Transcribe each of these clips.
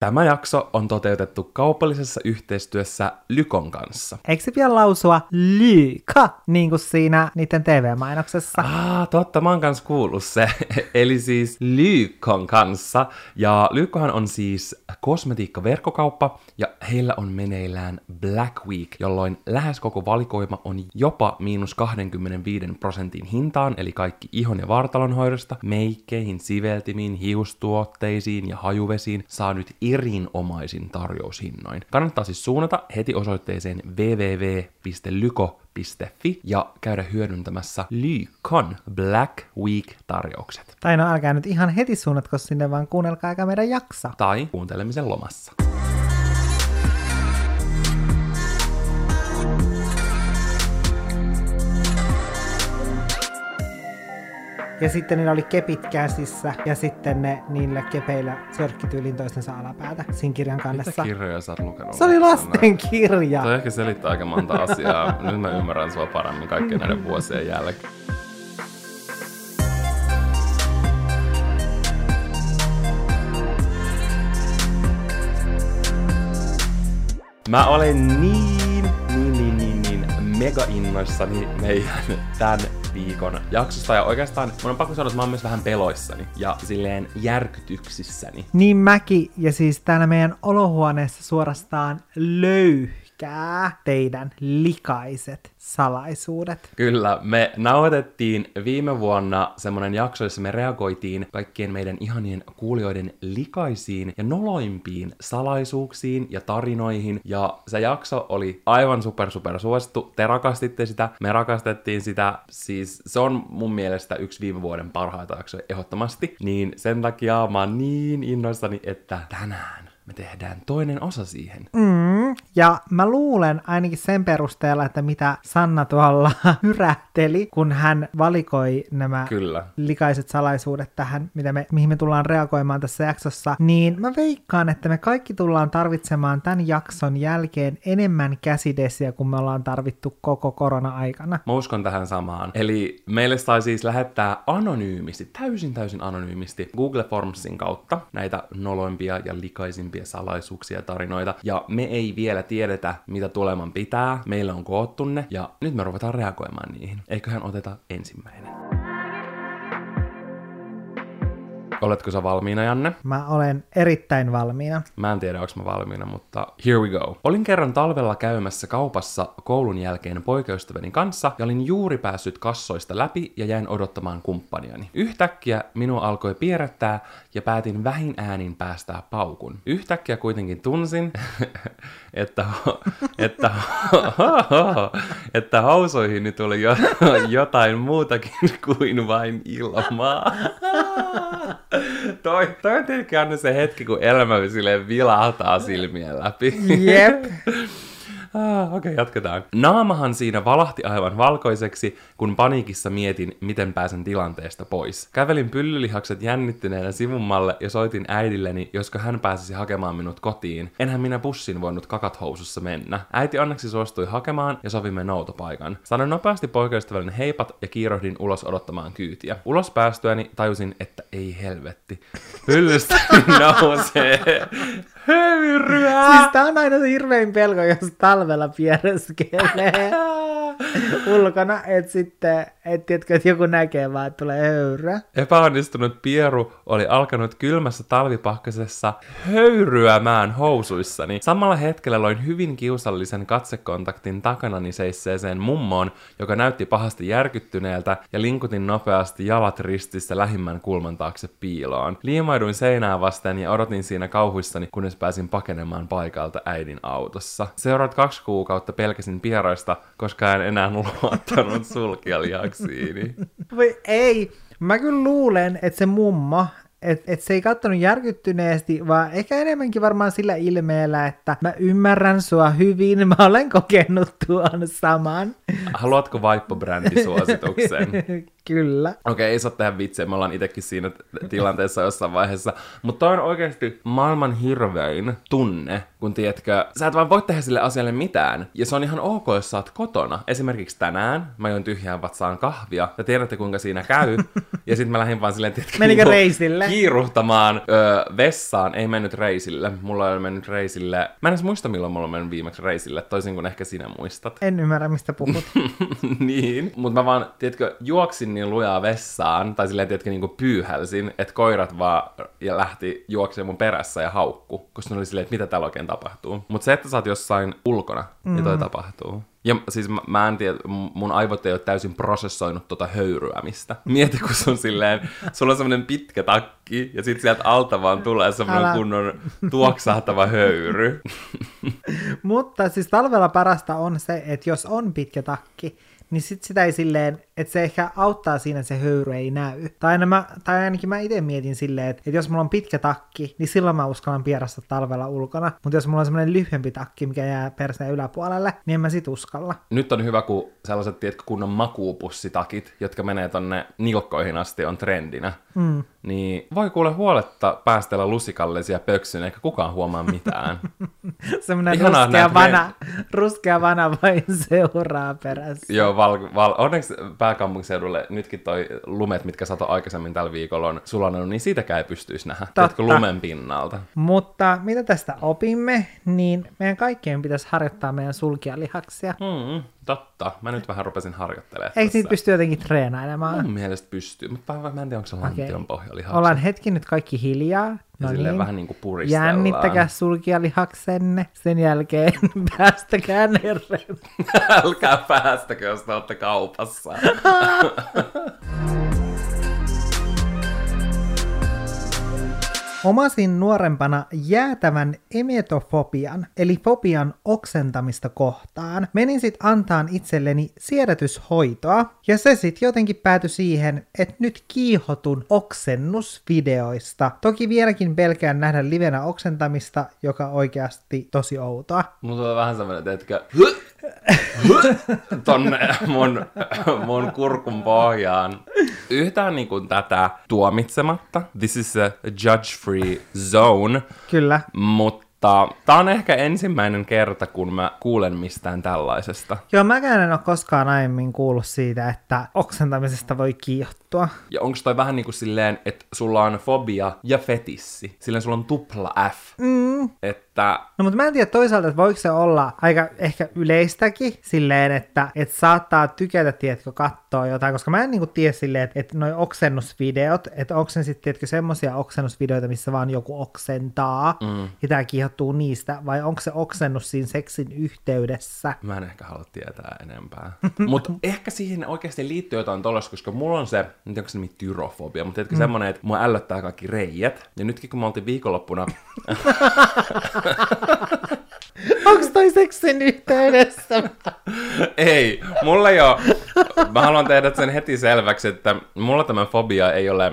Tämä jakso on toteutettu kaupallisessa yhteistyössä Lykon kanssa. Eikö se pian lausua lyka, niin kuin siinä niiden TV-mainoksessa? Ah, totta, mä oon kans kuullut se. Eli siis Lykon kanssa. Ja Lykohan on siis kosmetiikkaverkkokauppa, ja heillä on meneillään Black Week, jolloin lähes koko valikoima on jopa miinus 25 prosentin hintaan, eli kaikki ihon ja vartalonhoidosta, meikkeihin, siveltimiin, hiustuotteisiin ja hajuvesiin saa nyt erinomaisin tarjoushinnoin. Kannattaa siis suunnata heti osoitteeseen www.lyko.fi ja käydä hyödyntämässä Lykon Black Week-tarjoukset. Tai no älkää nyt ihan heti suunnatko sinne, vaan kuunnelkaa aika meidän jaksa. Tai kuuntelemisen lomassa. Ja sitten niillä oli kepit käsissä ja sitten ne niillä kepeillä sörkkityylin toistensa alapäätä siinä kirjan Mitä kannessa. kirjoja sä oot lukenut? Se oli lasten kirja. Toi ehkä selittää aika monta asiaa. Nyt mä ymmärrän sua paremmin kaikkien näiden vuosien jälkeen. Mä olen niin, niin, niin, niin, niin mega innoissani meidän tämän viikon jaksosta. Ja oikeastaan mun on pakko sanoa, että mä oon myös vähän peloissani ja silleen järkytyksissäni. Niin mäkin, ja siis täällä meidän olohuoneessa suorastaan löyhkää teidän likaiset salaisuudet. Kyllä, me nauhoitettiin viime vuonna semmonen jakso, jossa me reagoitiin kaikkien meidän ihanien kuulijoiden likaisiin ja noloimpiin salaisuuksiin ja tarinoihin. Ja se jakso oli aivan super super suosittu. Te rakastitte sitä, me rakastettiin sitä. Siis se on mun mielestä yksi viime vuoden parhaita jaksoja ehdottomasti. Niin sen takia mä oon niin innoissani, että tänään me tehdään toinen osa siihen. Mm, ja mä luulen ainakin sen perusteella, että mitä Sanna tuolla hyrähteli, kun hän valikoi nämä Kyllä. likaiset salaisuudet tähän, mitä me, mihin me tullaan reagoimaan tässä jaksossa, niin mä veikkaan, että me kaikki tullaan tarvitsemaan tämän jakson jälkeen enemmän käsidesiä kuin me ollaan tarvittu koko korona-aikana. Mä uskon tähän samaan. Eli meille sai siis lähettää anonyymisti, täysin täysin anonyymisti Google Formsin kautta näitä noloimpia ja likaisimpia salaisuuksia ja tarinoita. Ja me ei vielä tiedetä, mitä tuleman pitää. Meillä on koottu ne ja nyt me ruvetaan reagoimaan niihin. Eiköhän oteta ensimmäinen. Oletko sä valmiina, Janne? Mä olen erittäin valmiina. Mä en tiedä, onko mä valmiina, mutta here we go. Olin kerran talvella käymässä kaupassa koulun jälkeen poikaystäväni kanssa ja olin juuri päässyt kassoista läpi ja jäin odottamaan kumppaniani. Yhtäkkiä minua alkoi pierättää ja päätin vähin äänin päästää paukun. Yhtäkkiä kuitenkin tunsin, että, että, että hausoihini tuli jo, jotain muutakin kuin vain ilmaa. toi, toi on tietenkin aina se hetki, kun elämä vilahtaa silmien läpi. Jep. Ah, Okei, okay, jatketaan. Naamahan siinä valahti aivan valkoiseksi, kun paniikissa mietin, miten pääsen tilanteesta pois. Kävelin pyllylihakset jännittyneenä sivummalle ja soitin äidilleni, josko hän pääsisi hakemaan minut kotiin. Enhän minä bussin voinut kakat housussa mennä. Äiti onneksi suostui hakemaan ja sovimme noutopaikan. Sanoin nopeasti poikaystävällinen heipat ja kiirohdin ulos odottamaan kyytiä. Ulos päästyäni tajusin, että ei helvetti. Pyllystä nousee höyryä. Siis tää on aina se hirvein pelko, jos talvella piereskelee ulkona, että sitten, et tiedätkö, että joku näkee vaan, että tulee höyrä. Epäonnistunut pieru oli alkanut kylmässä talvipahkasessa höyryämään housuissani. Samalla hetkellä loin hyvin kiusallisen katsekontaktin takanani seisseeseen mummoon, joka näytti pahasti järkyttyneeltä, ja linkutin nopeasti jalat ristissä lähimmän kulman taakse piiloon. Liimaiduin seinää vasten ja odotin siinä kauhuissani, kunnes pääsin pakenemaan paikalta äidin autossa. Seuraavat kaksi kuukautta pelkäsin pieroista, koska en enää luottanut sulkia lihaksiini. Voi ei, mä kyllä luulen, että se mummo, että et se ei kattonut järkyttyneesti, vaan ehkä enemmänkin varmaan sillä ilmeellä, että mä ymmärrän sua hyvin, mä olen kokenut tuon saman. Haluatko vaippo-brändisuosituksen? Kyllä. Okei, ei saa tehdä vitsejä, me ollaan itsekin siinä tilanteessa jossain vaiheessa. Mutta on oikeasti maailman hirvein tunne, kun tiedätkö, sä et vaan voi tehdä sille asialle mitään. Ja se on ihan ok, jos sä oot kotona. Esimerkiksi tänään mä join tyhjään vatsaan kahvia, ja tiedätte kuinka siinä käy. ja sitten mä lähdin vaan silleen, tiedätkö, Menikö reisille? kiiruhtamaan öö, vessaan. Ei mennyt reisille. Mulla ei ole mennyt reisille. Mä en edes muista, milloin mulla on mennyt viimeksi reisille, toisin kuin ehkä sinä muistat. En ymmärrä, mistä puhut. niin, mutta mä vaan, tiedätkö, juoksin niin lujaa vessaan, tai silleen, tiedätkö, niin kuin pyyhälsin, että koirat vaan ja lähti juoksemaan mun perässä ja haukku, koska ne oli silleen, että mitä täällä oikein tapahtuu. Mutta se, että sä oot jossain ulkona, mm. niin toi tapahtuu. Ja siis mä, mä en tiedä, mun aivot ei ole täysin prosessoinut tota höyryämistä. Mieti, kun sun silleen, sulla on semmonen pitkä takki, ja sit sieltä alta vaan tulee semmonen Älä. kunnon tuoksahtava höyry. Mutta siis talvella parasta on se, että jos on pitkä takki, niin sit sitä ei silleen, että se ehkä auttaa siinä, että se höyry ei näy. Tai, aina mä, tai ainakin mä itse mietin silleen, että, että jos mulla on pitkä takki, niin silloin mä uskallan pierasta talvella ulkona. Mutta jos mulla on semmoinen lyhyempi takki, mikä jää perseen yläpuolelle, niin en mä sit uskalla. Nyt on hyvä, kun sellaiset, tiedätkö, kunnon makuupussitakit, jotka menee tonne nilkkoihin asti, on trendinä. Mm. Niin voi kuule huoletta päästellä lusikallisia pöksyn, eikä kukaan huomaa mitään. Semmoinen Ihanaa ruskea näet vana, ruskea vana vain seuraa perässä. Joo, val, val, onneksi pääkaupunkiseudulle nytkin toi lumet, mitkä sato aikaisemmin tällä viikolla on sulanut, niin siitäkään ei pystyisi nähdä. Tiedätkö, lumen pinnalta. Mutta mitä tästä opimme, niin meidän kaikkien pitäisi harjoittaa meidän sulkijalihaksia. Mm, totta. Mä nyt vähän rupesin harjoittelemaan Eikö niitä pysty jotenkin treenailemaan? Mun mielestä pystyy, mutta mä, mä en tiedä, onko se lantion pohjalihakset. Ollaan hetki nyt kaikki hiljaa. ja No niin. vähän niin kuin puristellaan. Jännittäkää sulkijalihaksenne. Sen jälkeen päästäkää nereen. Älkää päästäkö, jos te olette kaupassa. Omasin nuorempana jäätävän emetofobian, eli fobian oksentamista kohtaan. Menin sit antaan itselleni siedätyshoitoa, ja se sit jotenkin päätyi siihen, että nyt kiihotun oksennusvideoista. Toki vieläkin pelkään nähdä livenä oksentamista, joka oikeasti tosi outoa. Mulla tulee vähän semmoinen, teetkö, tonne mun, mun kurkun pohjaan. Yhtään niin kuin tätä tuomitsematta. This is a judge-free zone. Kyllä. Mutta tää on ehkä ensimmäinen kerta, kun mä kuulen mistään tällaisesta. Joo, mäkään en ole koskaan aiemmin kuullut siitä, että oksentamisesta voi kiihottua. Ja onko toi vähän niin kuin silleen, että sulla on fobia ja fetissi? Silleen sulla on tupla F. Mm. Että No mutta mä en tiedä toisaalta, että voiko se olla aika ehkä yleistäkin silleen, että, että saattaa tykätä, tiedätkö, katsoa jotain, koska mä en niinku tiedä silleen, että, että noi oksennusvideot, että onko se sitten, tiedätkö, semmosia oksennusvideoita, missä vaan joku oksentaa, mm. ja tää kiihottuu niistä, vai onko se oksennus siinä seksin yhteydessä? Mä en ehkä halua tietää enempää. mutta ehkä siihen oikeasti liittyy jotain tollasta, koska mulla on se, en tiedä onko se nimi tyrofobia, mutta tiedätkö mm. semmonen, että mua ällöttää kaikki reijät. Ja nytkin kun me oltiin viikonloppuna, Onko toi seksin yhteydessä? ei, mulla ei ole, mä haluan tehdä sen heti selväksi, että mulla tämä fobia ei ole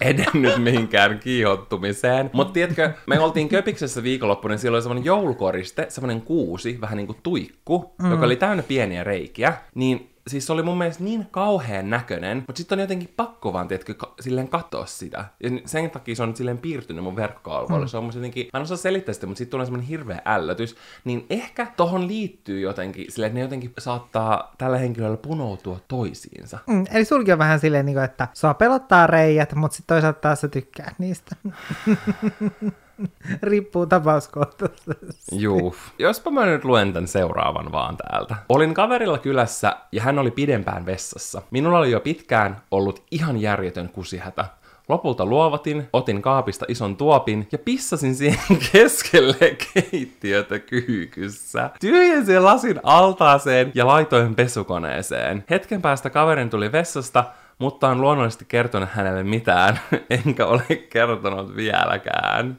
edennyt mihinkään kiihottumiseen. Mutta tiedätkö, me oltiin Köpiksessä viikonloppuna, niin siellä oli semmoinen joulukoriste, semmoinen kuusi, vähän niin kuin tuikku, mm. joka oli täynnä pieniä reikiä. Niin siis se oli mun mielestä niin kauhean näköinen, mutta sitten on jotenkin pakko vaan, tiedätkö, ka- silleen katsoa sitä. Ja sen takia se on nyt silleen piirtynyt mun verkkokalvoille. Mm. Se on mun jotenkin, mä en osaa selittää sitä, mutta sitten tulee semmoinen hirveä ällötys. Niin ehkä tohon liittyy jotenkin, silleen, että ne jotenkin saattaa tällä henkilöllä punoutua toisiinsa. Mm, eli sulki on vähän silleen, niinku, että sua pelottaa reijät, mutta sitten toisaalta taas sä tykkää niistä. Riippuu tapauskohtaisesti. Juu. Jospa mä nyt luen tän seuraavan vaan täältä. Olin kaverilla kylässä ja hän oli pidempään vessassa. Minulla oli jo pitkään ollut ihan järjetön kusihätä. Lopulta luovatin, otin kaapista ison tuopin ja pissasin siihen keskelle keittiötä kyykyssä. Tyhjensin lasin altaaseen ja laitoin pesukoneeseen. Hetken päästä kaverin tuli vessasta, mutta en luonnollisesti kertonut hänelle mitään, enkä ole kertonut vieläkään.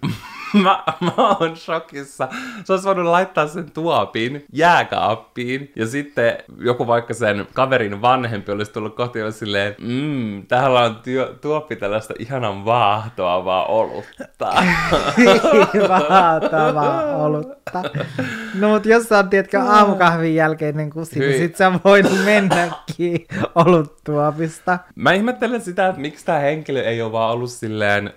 Mä, mä oon shokissa. Se olisi voinut laittaa sen tuopin jääkaappiin ja sitten joku vaikka sen kaverin vanhempi olisi tullut kotiin ja silleen, mmm, täällä on työ, tuoppi tällaista ihanan vaahtoavaa olutta. Vaatavaa olutta. No mut jos sä oot, tiedätkö, aamukahvin jälkeinen kusi, niin Hyi. sit sä voit mennäkin oluttuopista. Mä ihmettelen sitä, että miksi tämä henkilö ei ole vaan ollut silleen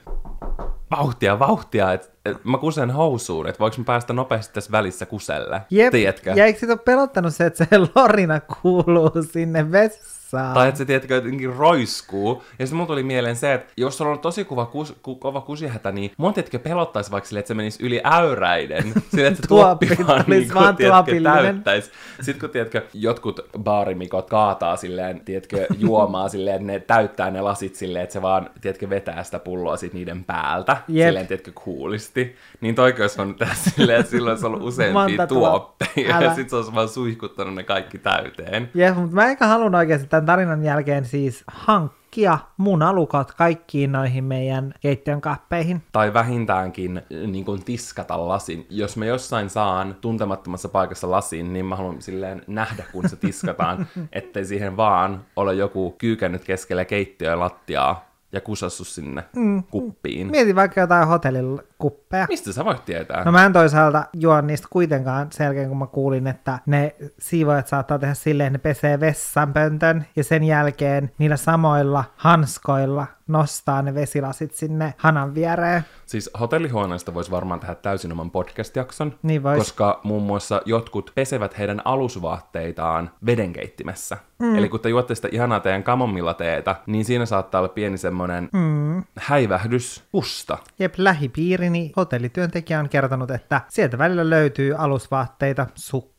vauhtia, vauhtia, että et mä kusen housuun, että voiko mä päästä nopeasti tässä välissä kuselle. Jep, Tiedätkö? ja eikö sit ole pelottanut se, että se lorina kuuluu sinne vessaan? Tai että se tiedätkö, jotenkin roiskuu. Ja sitten mulla tuli mieleen se, että jos sulla on tosi kuva kus, ku, kova kusihätä, niin mua tiedätkö pelottaisi vaikka sille, että se menisi yli äyräiden. Sille, että se tuoppi vaan, niin vaan kuin, tiedätkö, täyttäisi. Sitten kun tiedätkö, jotkut baarimikot kaataa silleen, tiedätkö, juomaa silleen, että ne täyttää ne lasit silleen, että se vaan, tiedätkö, vetää sitä pulloa sit niiden päältä. Jep. Silleen, tiedätkö, kuulisti. Niin olisi voinut tehdä silleen, että silloin olisi ollut useampia tuoppeja. Ja sitten se olisi vaan suihkuttanut ne kaikki täyteen. Jep, mutta mä eikä halun oikeasti tämän tarinan jälkeen siis hankkia munalukot kaikkiin noihin meidän keittiön kappeihin. tai vähintäänkin niin kuin tiskata lasin. Jos mä jossain saan tuntemattomassa paikassa lasin, niin mä haluan silleen nähdä, kun se tiskataan, ettei siihen vaan ole joku kyykännyt keskellä keittiöä lattiaa ja kusassu sinne mm. kuppiin. Mieti vaikka jotain hotellin kuppeja. Mistä sä voit tietää? No mä en toisaalta juo niistä kuitenkaan sen jälkeen, kun mä kuulin, että ne siivoajat saattaa tehdä silleen, että ne pesee vessanpöntön ja sen jälkeen niillä samoilla hanskoilla nostaa ne vesilasit sinne hanan viereen. Siis hotellihuoneesta voisi varmaan tehdä täysin oman podcast-jakson, Niin vois. koska muun muassa jotkut pesevät heidän alusvaatteitaan vedenkeittimessä. Mm. Eli kun te juotte sitä ihanaa teidän kamomilla-teetä, niin siinä saattaa olla pieni semmoinen mm. häivähdys pusta. Jep, lähipiirini hotellityöntekijä on kertonut, että sieltä välillä löytyy alusvaatteita, sukkia,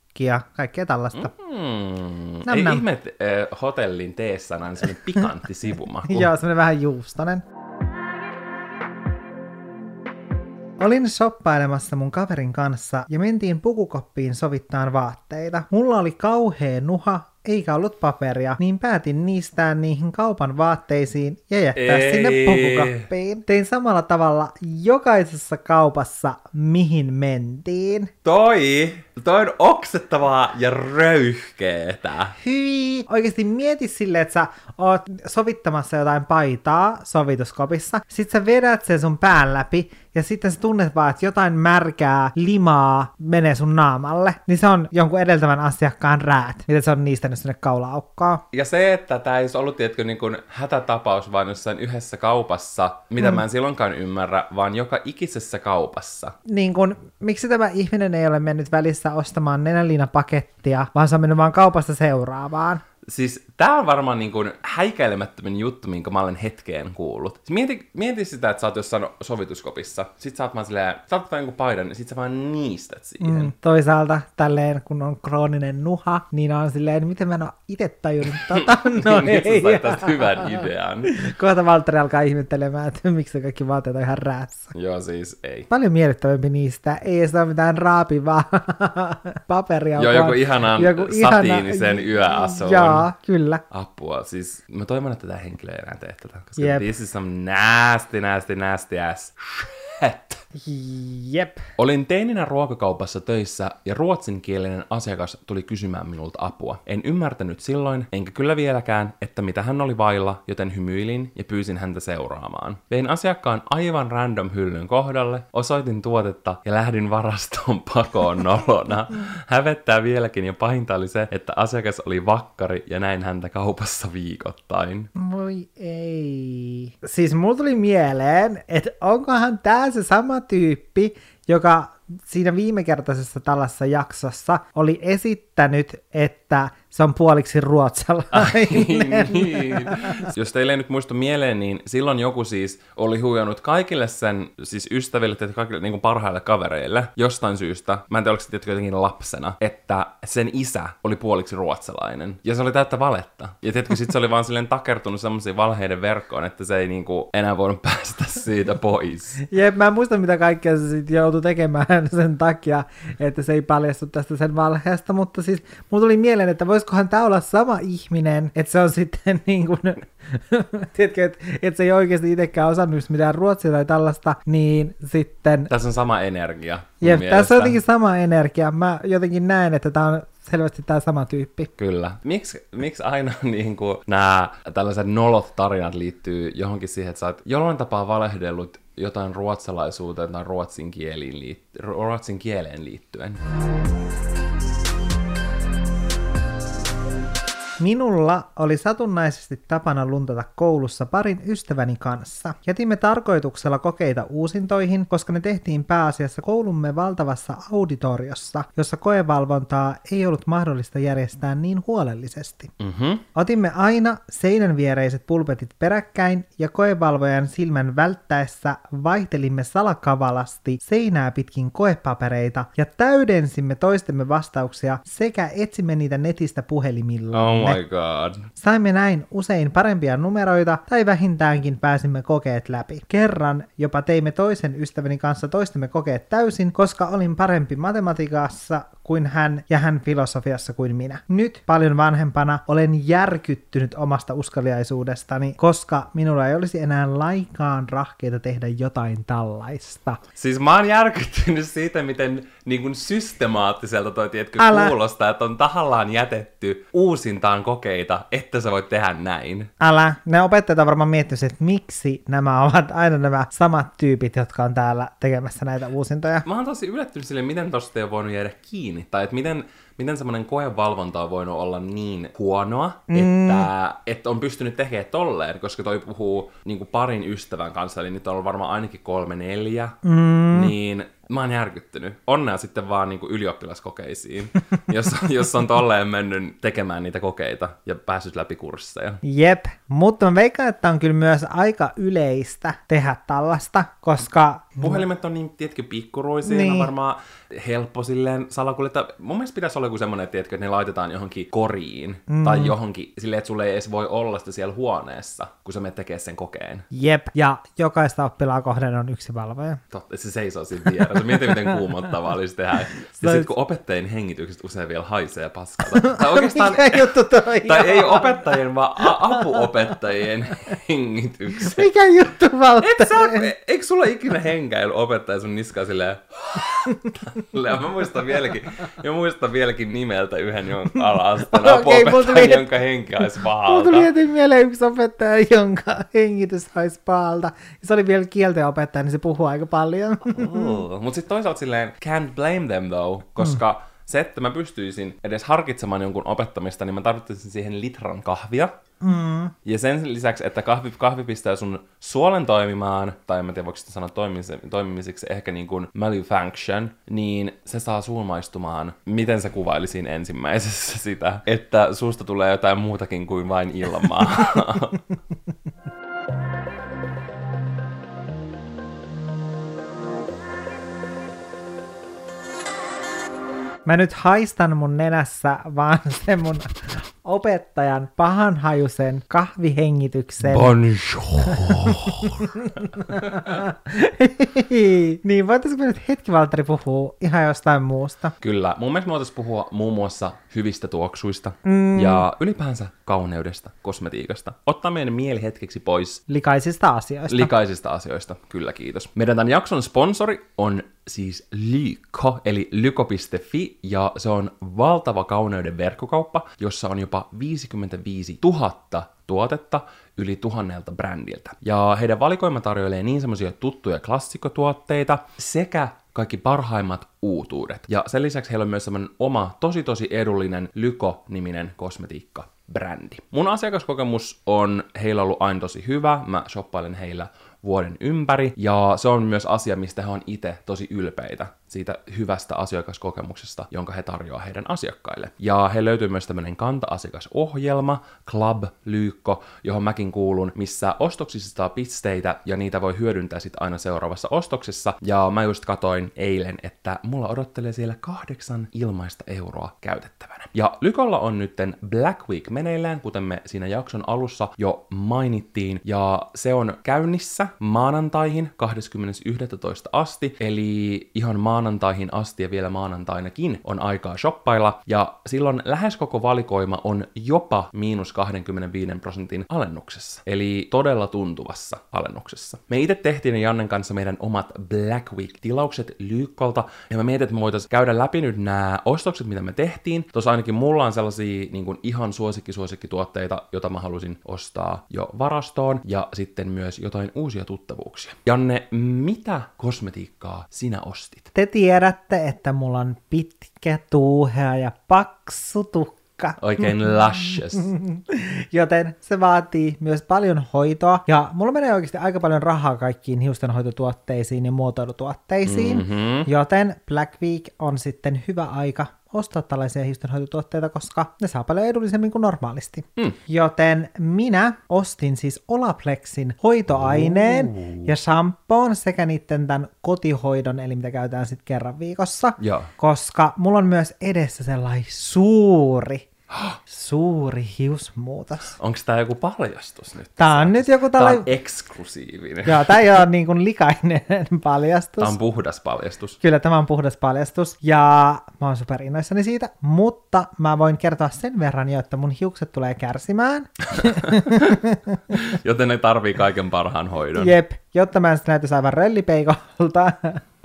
kaikkea tällaista. Mm. Hmm. Nam Ei ihme, että äh, hotellin teessä on semmoinen pikantti sivumaku. Joo, semmoinen vähän juustonen. Olin shoppailemassa mun kaverin kanssa ja mentiin pukukoppiin sovittaan vaatteita. Mulla oli kauhea nuha, eikä ollut paperia, niin päätin niistää niihin kaupan vaatteisiin ja jättää Ei. sinne pukukoppiin. Tein samalla tavalla jokaisessa kaupassa, mihin mentiin. Toi, toi on oksettavaa ja röyhkeetä. Hyi! Oikeasti mieti silleen, että sä oot sovittamassa jotain paitaa sovituskopissa, sit sä vedät sen sun pään läpi, ja sitten sä tunnet vaan, että jotain märkää limaa menee sun naamalle, niin se on jonkun edeltävän asiakkaan räät, mitä se on niistänyt sinne kaulaaukkoon. Ja se, että tämä ei olisi ollut tietkö niin kuin hätätapaus vaan jossain yhdessä kaupassa, mitä mm. mä en silloinkaan ymmärrä, vaan joka ikisessä kaupassa. Niin kun, miksi tämä ihminen ei ole mennyt välissä ostamaan nenäliinapakettia, vaan se on mennyt vaan kaupasta seuraavaan? Siis tää on varmaan niin kuin häikäilemättömin juttu, minkä mä olen hetkeen kuullut. Siis Mieti, mieti sitä, että sä oot jossain sovituskopissa. Sit sä oot vaan silleen, sä oot vaan jonkun paidan, ja sit sä vaan niistät siihen. Mm, toisaalta tälleen, kun on krooninen nuha, niin on silleen, miten mä en oo itse tajunnut tota. No niin, ei. sä tästä hyvän idean. Kohta Valtteri alkaa ihmettelemään, että miksi kaikki vaatteet on ihan räässä. Joo, siis ei. Paljon miellyttävämpi niistä. Ei se ole mitään raapivaa paperia. Joo, joku ihanan satiinisen yöasun. Joo, kyllä. Apua, siis mä toivon, että tämä henkilö ei enää tee tätä, koska Jep. this is some nasty, nasty, nasty ass shit. Jep. Olin teininä ruokakaupassa töissä ja ruotsinkielinen asiakas tuli kysymään minulta apua. En ymmärtänyt silloin, enkä kyllä vieläkään, että mitä hän oli vailla, joten hymyilin ja pyysin häntä seuraamaan. Vein asiakkaan aivan random hyllyn kohdalle, osoitin tuotetta ja lähdin varastoon pakoon nolona. Hävettää vieläkin ja pahinta oli se, että asiakas oli vakkari ja näin häntä kaupassa viikoittain. Voi ei. Siis mulla tuli mieleen, että onkohan tää se sama tyyppi, joka siinä viimekertaisessa tällaisessa jaksossa oli esittänyt, että se on puoliksi ruotsalainen. niin. Jos teille ei nyt muistu mieleen, niin silloin joku siis oli huijannut kaikille sen, siis ystäville tai kaikille niin kuin parhaille kavereille jostain syystä, mä en tiedä oliko se tietysti jotenkin lapsena, että sen isä oli puoliksi ruotsalainen. Ja se oli täyttä valetta. Ja tiedätkö, sit se oli vaan silleen takertunut semmoisiin valheiden verkkoon, että se ei niin kuin enää voinut päästä siitä pois. Jep, mä en muista mitä kaikkea se sitten joutui tekemään sen takia, että se ei paljastu tästä sen valheesta, mutta siis mulla tuli mieleen, että voisikohan tämä olla sama ihminen, että se on sitten niin kuin, tiedätkö, että, että se ei oikeasti itsekään osannut mitään ruotsia tai tällaista, niin sitten... Tässä on sama energia. Jep, tässä on jotenkin sama energia. Mä jotenkin näen, että tämä on selvästi tämä sama tyyppi. Kyllä. Miksi miks aina niin kuin, nämä tällaiset nolot tarinat liittyy johonkin siihen, että sä oot jollain tapaa valehdellut jotain ruotsalaisuuteen tai ruotsin, kieliin liitt- ruotsin kieleen liittyen? Minulla oli satunnaisesti tapana luntata koulussa parin ystäväni kanssa. Jätimme tarkoituksella kokeita uusintoihin, koska ne tehtiin pääasiassa koulumme valtavassa auditoriossa, jossa koevalvontaa ei ollut mahdollista järjestää niin huolellisesti. Mm-hmm. Otimme aina seinän viereiset pulpetit peräkkäin ja koevalvojan silmän välttäessä vaihtelimme salakavalasti seinää pitkin koepapereita ja täydensimme toistemme vastauksia sekä etsimme niitä netistä puhelimilla. Oh my god. Saimme näin usein parempia numeroita tai vähintäänkin pääsimme kokeet läpi. Kerran jopa teimme toisen ystäväni kanssa toistemme kokeet täysin, koska olin parempi matematiikassa kuin hän ja hän filosofiassa kuin minä. Nyt paljon vanhempana olen järkyttynyt omasta uskaliaisuudestani, koska minulla ei olisi enää laikaan rahkeita tehdä jotain tällaista. Siis mä oon järkyttynyt siitä, miten niin kuin systemaattiselta toi tiedätkö, Älä. kuulostaa, että on tahallaan jätetty uusintaan kokeita, että sä voit tehdä näin. Älä, ne opettajat on varmaan miettinyt, että miksi nämä ovat aina nämä samat tyypit, jotka on täällä tekemässä näitä uusintoja. Mä oon tosi yllättynyt sille, miten tosta ei ole voinut jäädä kiinni, tai että miten, miten semmoinen koevalvonta on voinut olla niin huonoa, mm. että, että on pystynyt tekemään tolleen, koska toi puhuu niin parin ystävän kanssa, eli nyt on ollut varmaan ainakin kolme neljä, mm. niin mä oon järkyttynyt. Onnea sitten vaan niin kuin ylioppilaskokeisiin, jos, jos on tolleen mennyt tekemään niitä kokeita ja päässyt läpi kursseja. Jep, mutta mä veikkaan, että on kyllä myös aika yleistä tehdä tällaista, koska Puhelimet on niin, tiedätkö, pikkuruisia, niin. On varmaan helppo silleen salakuljettaa. Mun mielestä pitäisi olla joku semmoinen, tiedätkö, että ne laitetaan johonkin koriin mm. tai johonkin, silleen, että sulle ei edes voi olla sitä siellä huoneessa, kun sä menet tekemään sen kokeen. jep, ja jokaista oppilaa kohden on yksi valvoja. Totta, se seisoo siinä vieressä. Mieti, miten kuumottavaa olisi tehdä. Ja sitten kun opettajien hengitykset usein vielä haisee paskalta. Tai oikeastaan, Mikä juttu toi tai ei opettajien, vaan a- apuopettajien hengitykset. Mikä juttu, Et sä, Valtteri? eikö sulla ikinä henkäily opettaja sun niskaa silleen... Mä muistan vieläkin, mä muistan vieläkin nimeltä yhden jonka ala-asteen mulla apuopettajan, tuli- jonka henki haisi Mulla pahalta. tuli heti mieleen yksi opettaja, jonka hengitys haisi paalta. Ja se oli vielä kieltenopettaja, niin se puhuu aika paljon. Mutta sitten toisaalta silleen, can't blame them though, koska mm. se, että mä pystyisin edes harkitsemaan jonkun opettamista, niin mä tarvitsisin siihen litran kahvia. Mm. Ja sen lisäksi, että kahvi, kahvi pistää sun suolen toimimaan, tai en mä tiedä voiko sitä sanoa toimimis- toimimiseksi, ehkä niin kuin malfunction, niin se saa suun maistumaan, miten sä kuvailisin ensimmäisessä sitä, että suusta tulee jotain muutakin kuin vain ilmaa. Mä nyt haistan mun nenässä vaan sen mun opettajan pahanhajusen kahvihengityksen. Bonjour. niin, voitaisiinko me nyt hetki, Valtteri, puhua ihan jostain muusta? Kyllä, mun mielestä me voitaisiin puhua muun muassa hyvistä tuoksuista mm. ja ylipäänsä kauneudesta, kosmetiikasta. Ottaa meidän mieli hetkeksi pois Likaisista asioista. likaisista asioista. Kyllä, kiitos. Meidän tämän jakson sponsori on siis Lyko, eli lyko.fi, ja se on valtava kauneuden verkkokauppa, jossa on jopa 55 000 tuotetta yli tuhannelta brändiltä. Ja heidän valikoima tarjoilee niin semmoisia tuttuja klassikkotuotteita sekä kaikki parhaimmat uutuudet. Ja sen lisäksi heillä on myös semmoinen oma, tosi tosi edullinen Lyko-niminen kosmetiikka brändi. Mun asiakaskokemus on heillä ollut aina tosi hyvä. Mä shoppailen heillä vuoden ympäri. Ja se on myös asia, mistä he on itse tosi ylpeitä siitä hyvästä asiakaskokemuksesta, jonka he tarjoaa heidän asiakkaille. Ja he löytyy myös tämmöinen kanta-asiakasohjelma, Club Lyykko, johon mäkin kuulun, missä ostoksissa saa pisteitä ja niitä voi hyödyntää sitten aina seuraavassa ostoksessa. Ja mä just katoin eilen, että mulla odottelee siellä kahdeksan ilmaista euroa käytettävänä. Ja Lykolla on nytten Black Week meneillään, kuten me siinä jakson alussa jo mainittiin, ja se on käynnissä maanantaihin 20.11. asti, eli ihan maanantai maanantaihin asti ja vielä maanantainakin on aikaa shoppailla, ja silloin lähes koko valikoima on jopa miinus 25 prosentin alennuksessa. Eli todella tuntuvassa alennuksessa. Me itse tehtiin Jannen kanssa meidän omat Black Week-tilaukset Lyykkolta, ja mä mietin, että me voitaisiin käydä läpi nyt nämä ostokset, mitä me tehtiin. Tuossa ainakin mulla on sellaisia niin kuin ihan suosikki-suosikkituotteita, joita mä halusin ostaa jo varastoon, ja sitten myös jotain uusia tuttavuuksia. Janne, mitä kosmetiikkaa sinä ostit? Te tiedätte, että mulla on pitkä, tuuhea ja paksu tukka. Oikein luscious. Joten se vaatii myös paljon hoitoa. Ja mulla menee oikeasti aika paljon rahaa kaikkiin hiustenhoitotuotteisiin ja muotoilutuotteisiin. Mhm. Joten Black Week on sitten hyvä aika ostaa tällaisia hiustenhoitotuotteita, koska ne saa paljon edullisemmin kuin normaalisti. Mm. Joten minä ostin siis Olaplexin hoitoaineen ja shampoon sekä niiden tämän kotihoidon, eli mitä käytetään sitten kerran viikossa. Joo. Koska mulla on myös edessä sellainen suuri, suuri hiusmuutos. Onko tämä joku paljastus nyt? Tää on nyt joku Tää tällainen... on eksklusiivinen. Joo, tää ei ole niin kuin likainen paljastus. Tämä on puhdas paljastus. Kyllä tämä on puhdas paljastus ja mä oon super innoissani siitä, mutta mä voin kertoa sen verran jo, että mun hiukset tulee kärsimään. Joten ne tarvii kaiken parhaan hoidon. Jep, jotta mä en sitten näyttäisi aivan röllipeikolta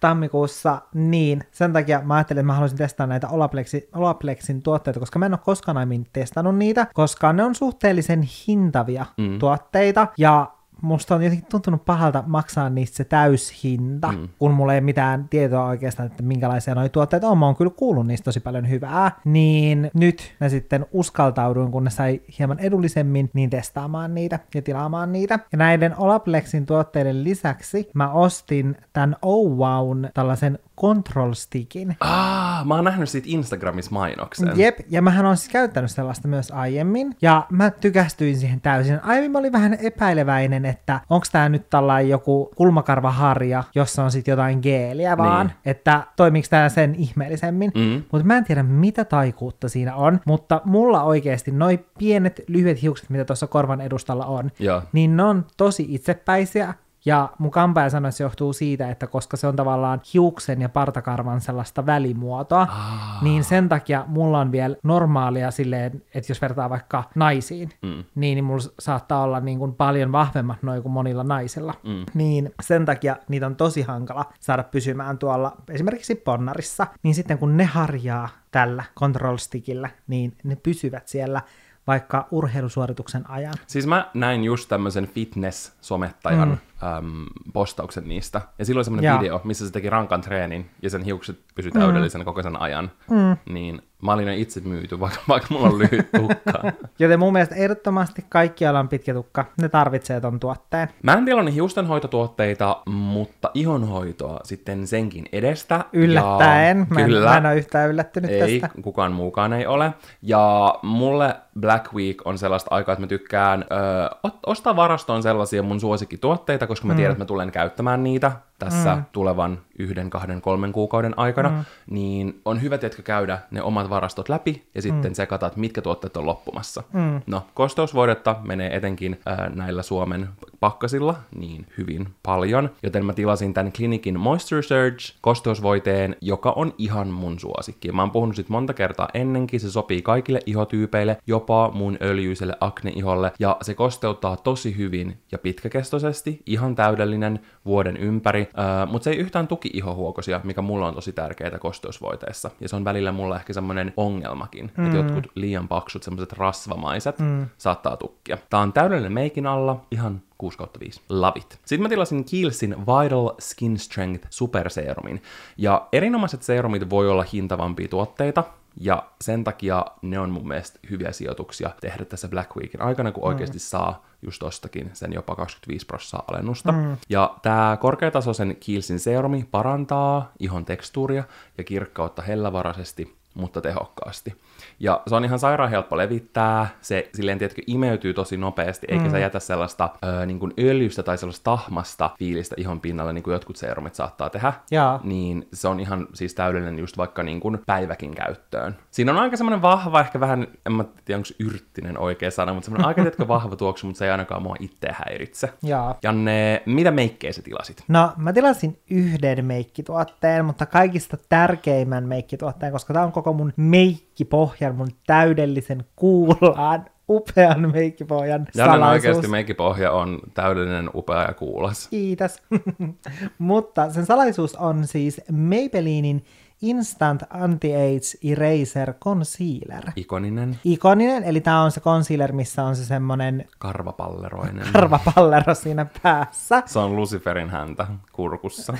tammikuussa, niin sen takia mä ajattelin, että mä haluaisin testaa näitä Olaplexin, Olaplexin tuotteita, koska mä en ole koskaan aiemmin testannut niitä, koska ne on suhteellisen hintavia mm. tuotteita, ja musta on jotenkin tuntunut pahalta maksaa niistä se täyshinta, mm. kun mulla ei ole mitään tietoa oikeastaan, että minkälaisia noi tuotteet on. Mä oon kyllä kuullut niistä tosi paljon hyvää. Niin nyt mä sitten uskaltauduin, kun ne sai hieman edullisemmin, niin testaamaan niitä ja tilaamaan niitä. Ja näiden Olaplexin tuotteiden lisäksi mä ostin tämän Oh Wown tällaisen control stickin. Ah, mä oon nähnyt siitä Instagramissa mainoksen. Jep, ja mähän on siis käyttänyt sellaista myös aiemmin, ja mä tykästyin siihen täysin. Aiemmin mä olin vähän epäileväinen, että onko tää nyt tällainen joku kulmakarvaharja, jossa on sitten jotain geeliä vaan, Niin. että toimiks tää sen ihmeellisemmin. Mm. Mutta mä en tiedä, mitä taikuutta siinä on, mutta mulla oikeasti noi pienet lyhyet hiukset, mitä tuossa korvan edustalla on, Joo. niin ne on tosi itsepäisiä, ja mun kampaaja sanoi, että se johtuu siitä, että koska se on tavallaan hiuksen ja partakarvan sellaista välimuotoa, Ah. niin sen takia mulla on vielä normaalia silleen, että jos vertaa vaikka naisiin, Mm. niin, niin mulla saattaa olla niin kuin paljon vahvemmat noin kuin monilla naisilla. Mm. Niin sen takia niitä on tosi hankala saada pysymään tuolla esimerkiksi ponnarissa. Niin sitten kun ne harjaa tällä control stickillä, niin ne pysyvät siellä vaikka urheilusuorituksen ajan. Siis mä näin just tämmöisen fitness-somettajan mm. Äm, postauksen niistä. Ja silloin semmoinen video, missä se teki rankan treenin ja sen hiukset pysyi täydellisenä koko sen ajan. Mm. Niin mä olin jo itse myyty, vaikka, vaikka mulla on lyhyt tukka. Joten mun mielestä ehdottomasti kaikkialla on pitkä tukka. Ne tarvitsee ton tuotteen. Mä en tilannut hiustenhoitotuotteita, mutta ihonhoitoa sitten senkin edestä. Yllättäen. Ja, Mä en, kyllä. mä en ole yhtään yllättynyt ei, tästä. kukaan muukaan ei ole. Ja mulle Black Week on sellaista aikaa, että mä tykkään ö, ostaa varastoon sellaisia mun suosikkituotteita, koska mä tiedän, että mä tulen käyttämään niitä tässä mm. tulevan yhden, kahden, kolmen kuukauden aikana, mm. niin on hyvä, että käydä ne omat varastot läpi ja sitten mm. sekata, että mitkä tuotteet on loppumassa. Mm. No, kosteusvoidetta menee etenkin äh, näillä Suomen pakkasilla niin hyvin paljon, joten mä tilasin tämän Clinicin Moisture Surge kosteusvoiteen, joka on ihan mun suosikki. Mä oon puhunut sit monta kertaa ennenkin, se sopii kaikille ihotyypeille, jopa mun öljyiselle akneiholle, ja se kosteuttaa tosi hyvin ja pitkäkestoisesti, ihan täydellinen vuoden ympäri, äh, mutta se ei yhtään tuki ihohuokosia, mikä mulla on tosi tärkeää kosteusvoiteessa. Ja se on välillä mulla ehkä semmonen ongelmakin, mm. että jotkut liian paksut, semmoiset rasvamaiset, mm. saattaa tukkia. Tää on täydellinen meikin alla, ihan 6 kautta 5. Love it. Sitten mä tilasin Kiehlsin Vital Skin Strength Superserumin. Ja erinomaiset serumit voi olla hintavampia tuotteita, ja sen takia ne on mun mielestä hyviä sijoituksia tehdä tässä Black Weekin aikana, kun oikeasti saa just tostakin sen jopa 25 prosenttia alennusta. Mm. Ja tämä korkeatasoisen Kiehlsin serumi parantaa ihon tekstuuria ja kirkkautta hellävaraisesti mutta tehokkaasti. Ja se on ihan sairaan helppo levittää, se silleen, tiedätkö, imeytyy tosi nopeasti, eikä mm. sä jätä sellaista ö, niin kuin öljystä tai sellaista tahmasta fiilistä ihon pinnalle, niin kuin jotkut serumit saattaa tehdä. Jaa. Niin se on ihan siis täydellinen just vaikka niin kuin päiväkin käyttöön. Siinä on aika semmoinen vahva, ehkä vähän, en mä tiedä onko yrttinen oikea sana, mutta semmoinen aika tiedätkö, vahva tuoksu, mutta se ei ainakaan mua itse häiritse. Jaa. Janne, mitä meikkejä sä tilasit? No, mä tilasin yhden meikkituotteen, mutta kaikista tärkeimmän meikkituotteen, koska tää on koko mun meikkipohjan, mun täydellisen kuulaan, upean meikkipohjan Janne salaisuus. oikeasti meikkipohja on täydellinen, upea ja kuulas. Kiitos. mutta sen salaisuus on siis Maybellinin Instant Anti-Age Eraser Concealer. Ikoninen, Ikoninen, eli tämä on se concealer, missä on se semmonen karvapalleroinen. karvapallero siinä päässä. Se on Luciferin häntä kurkussa.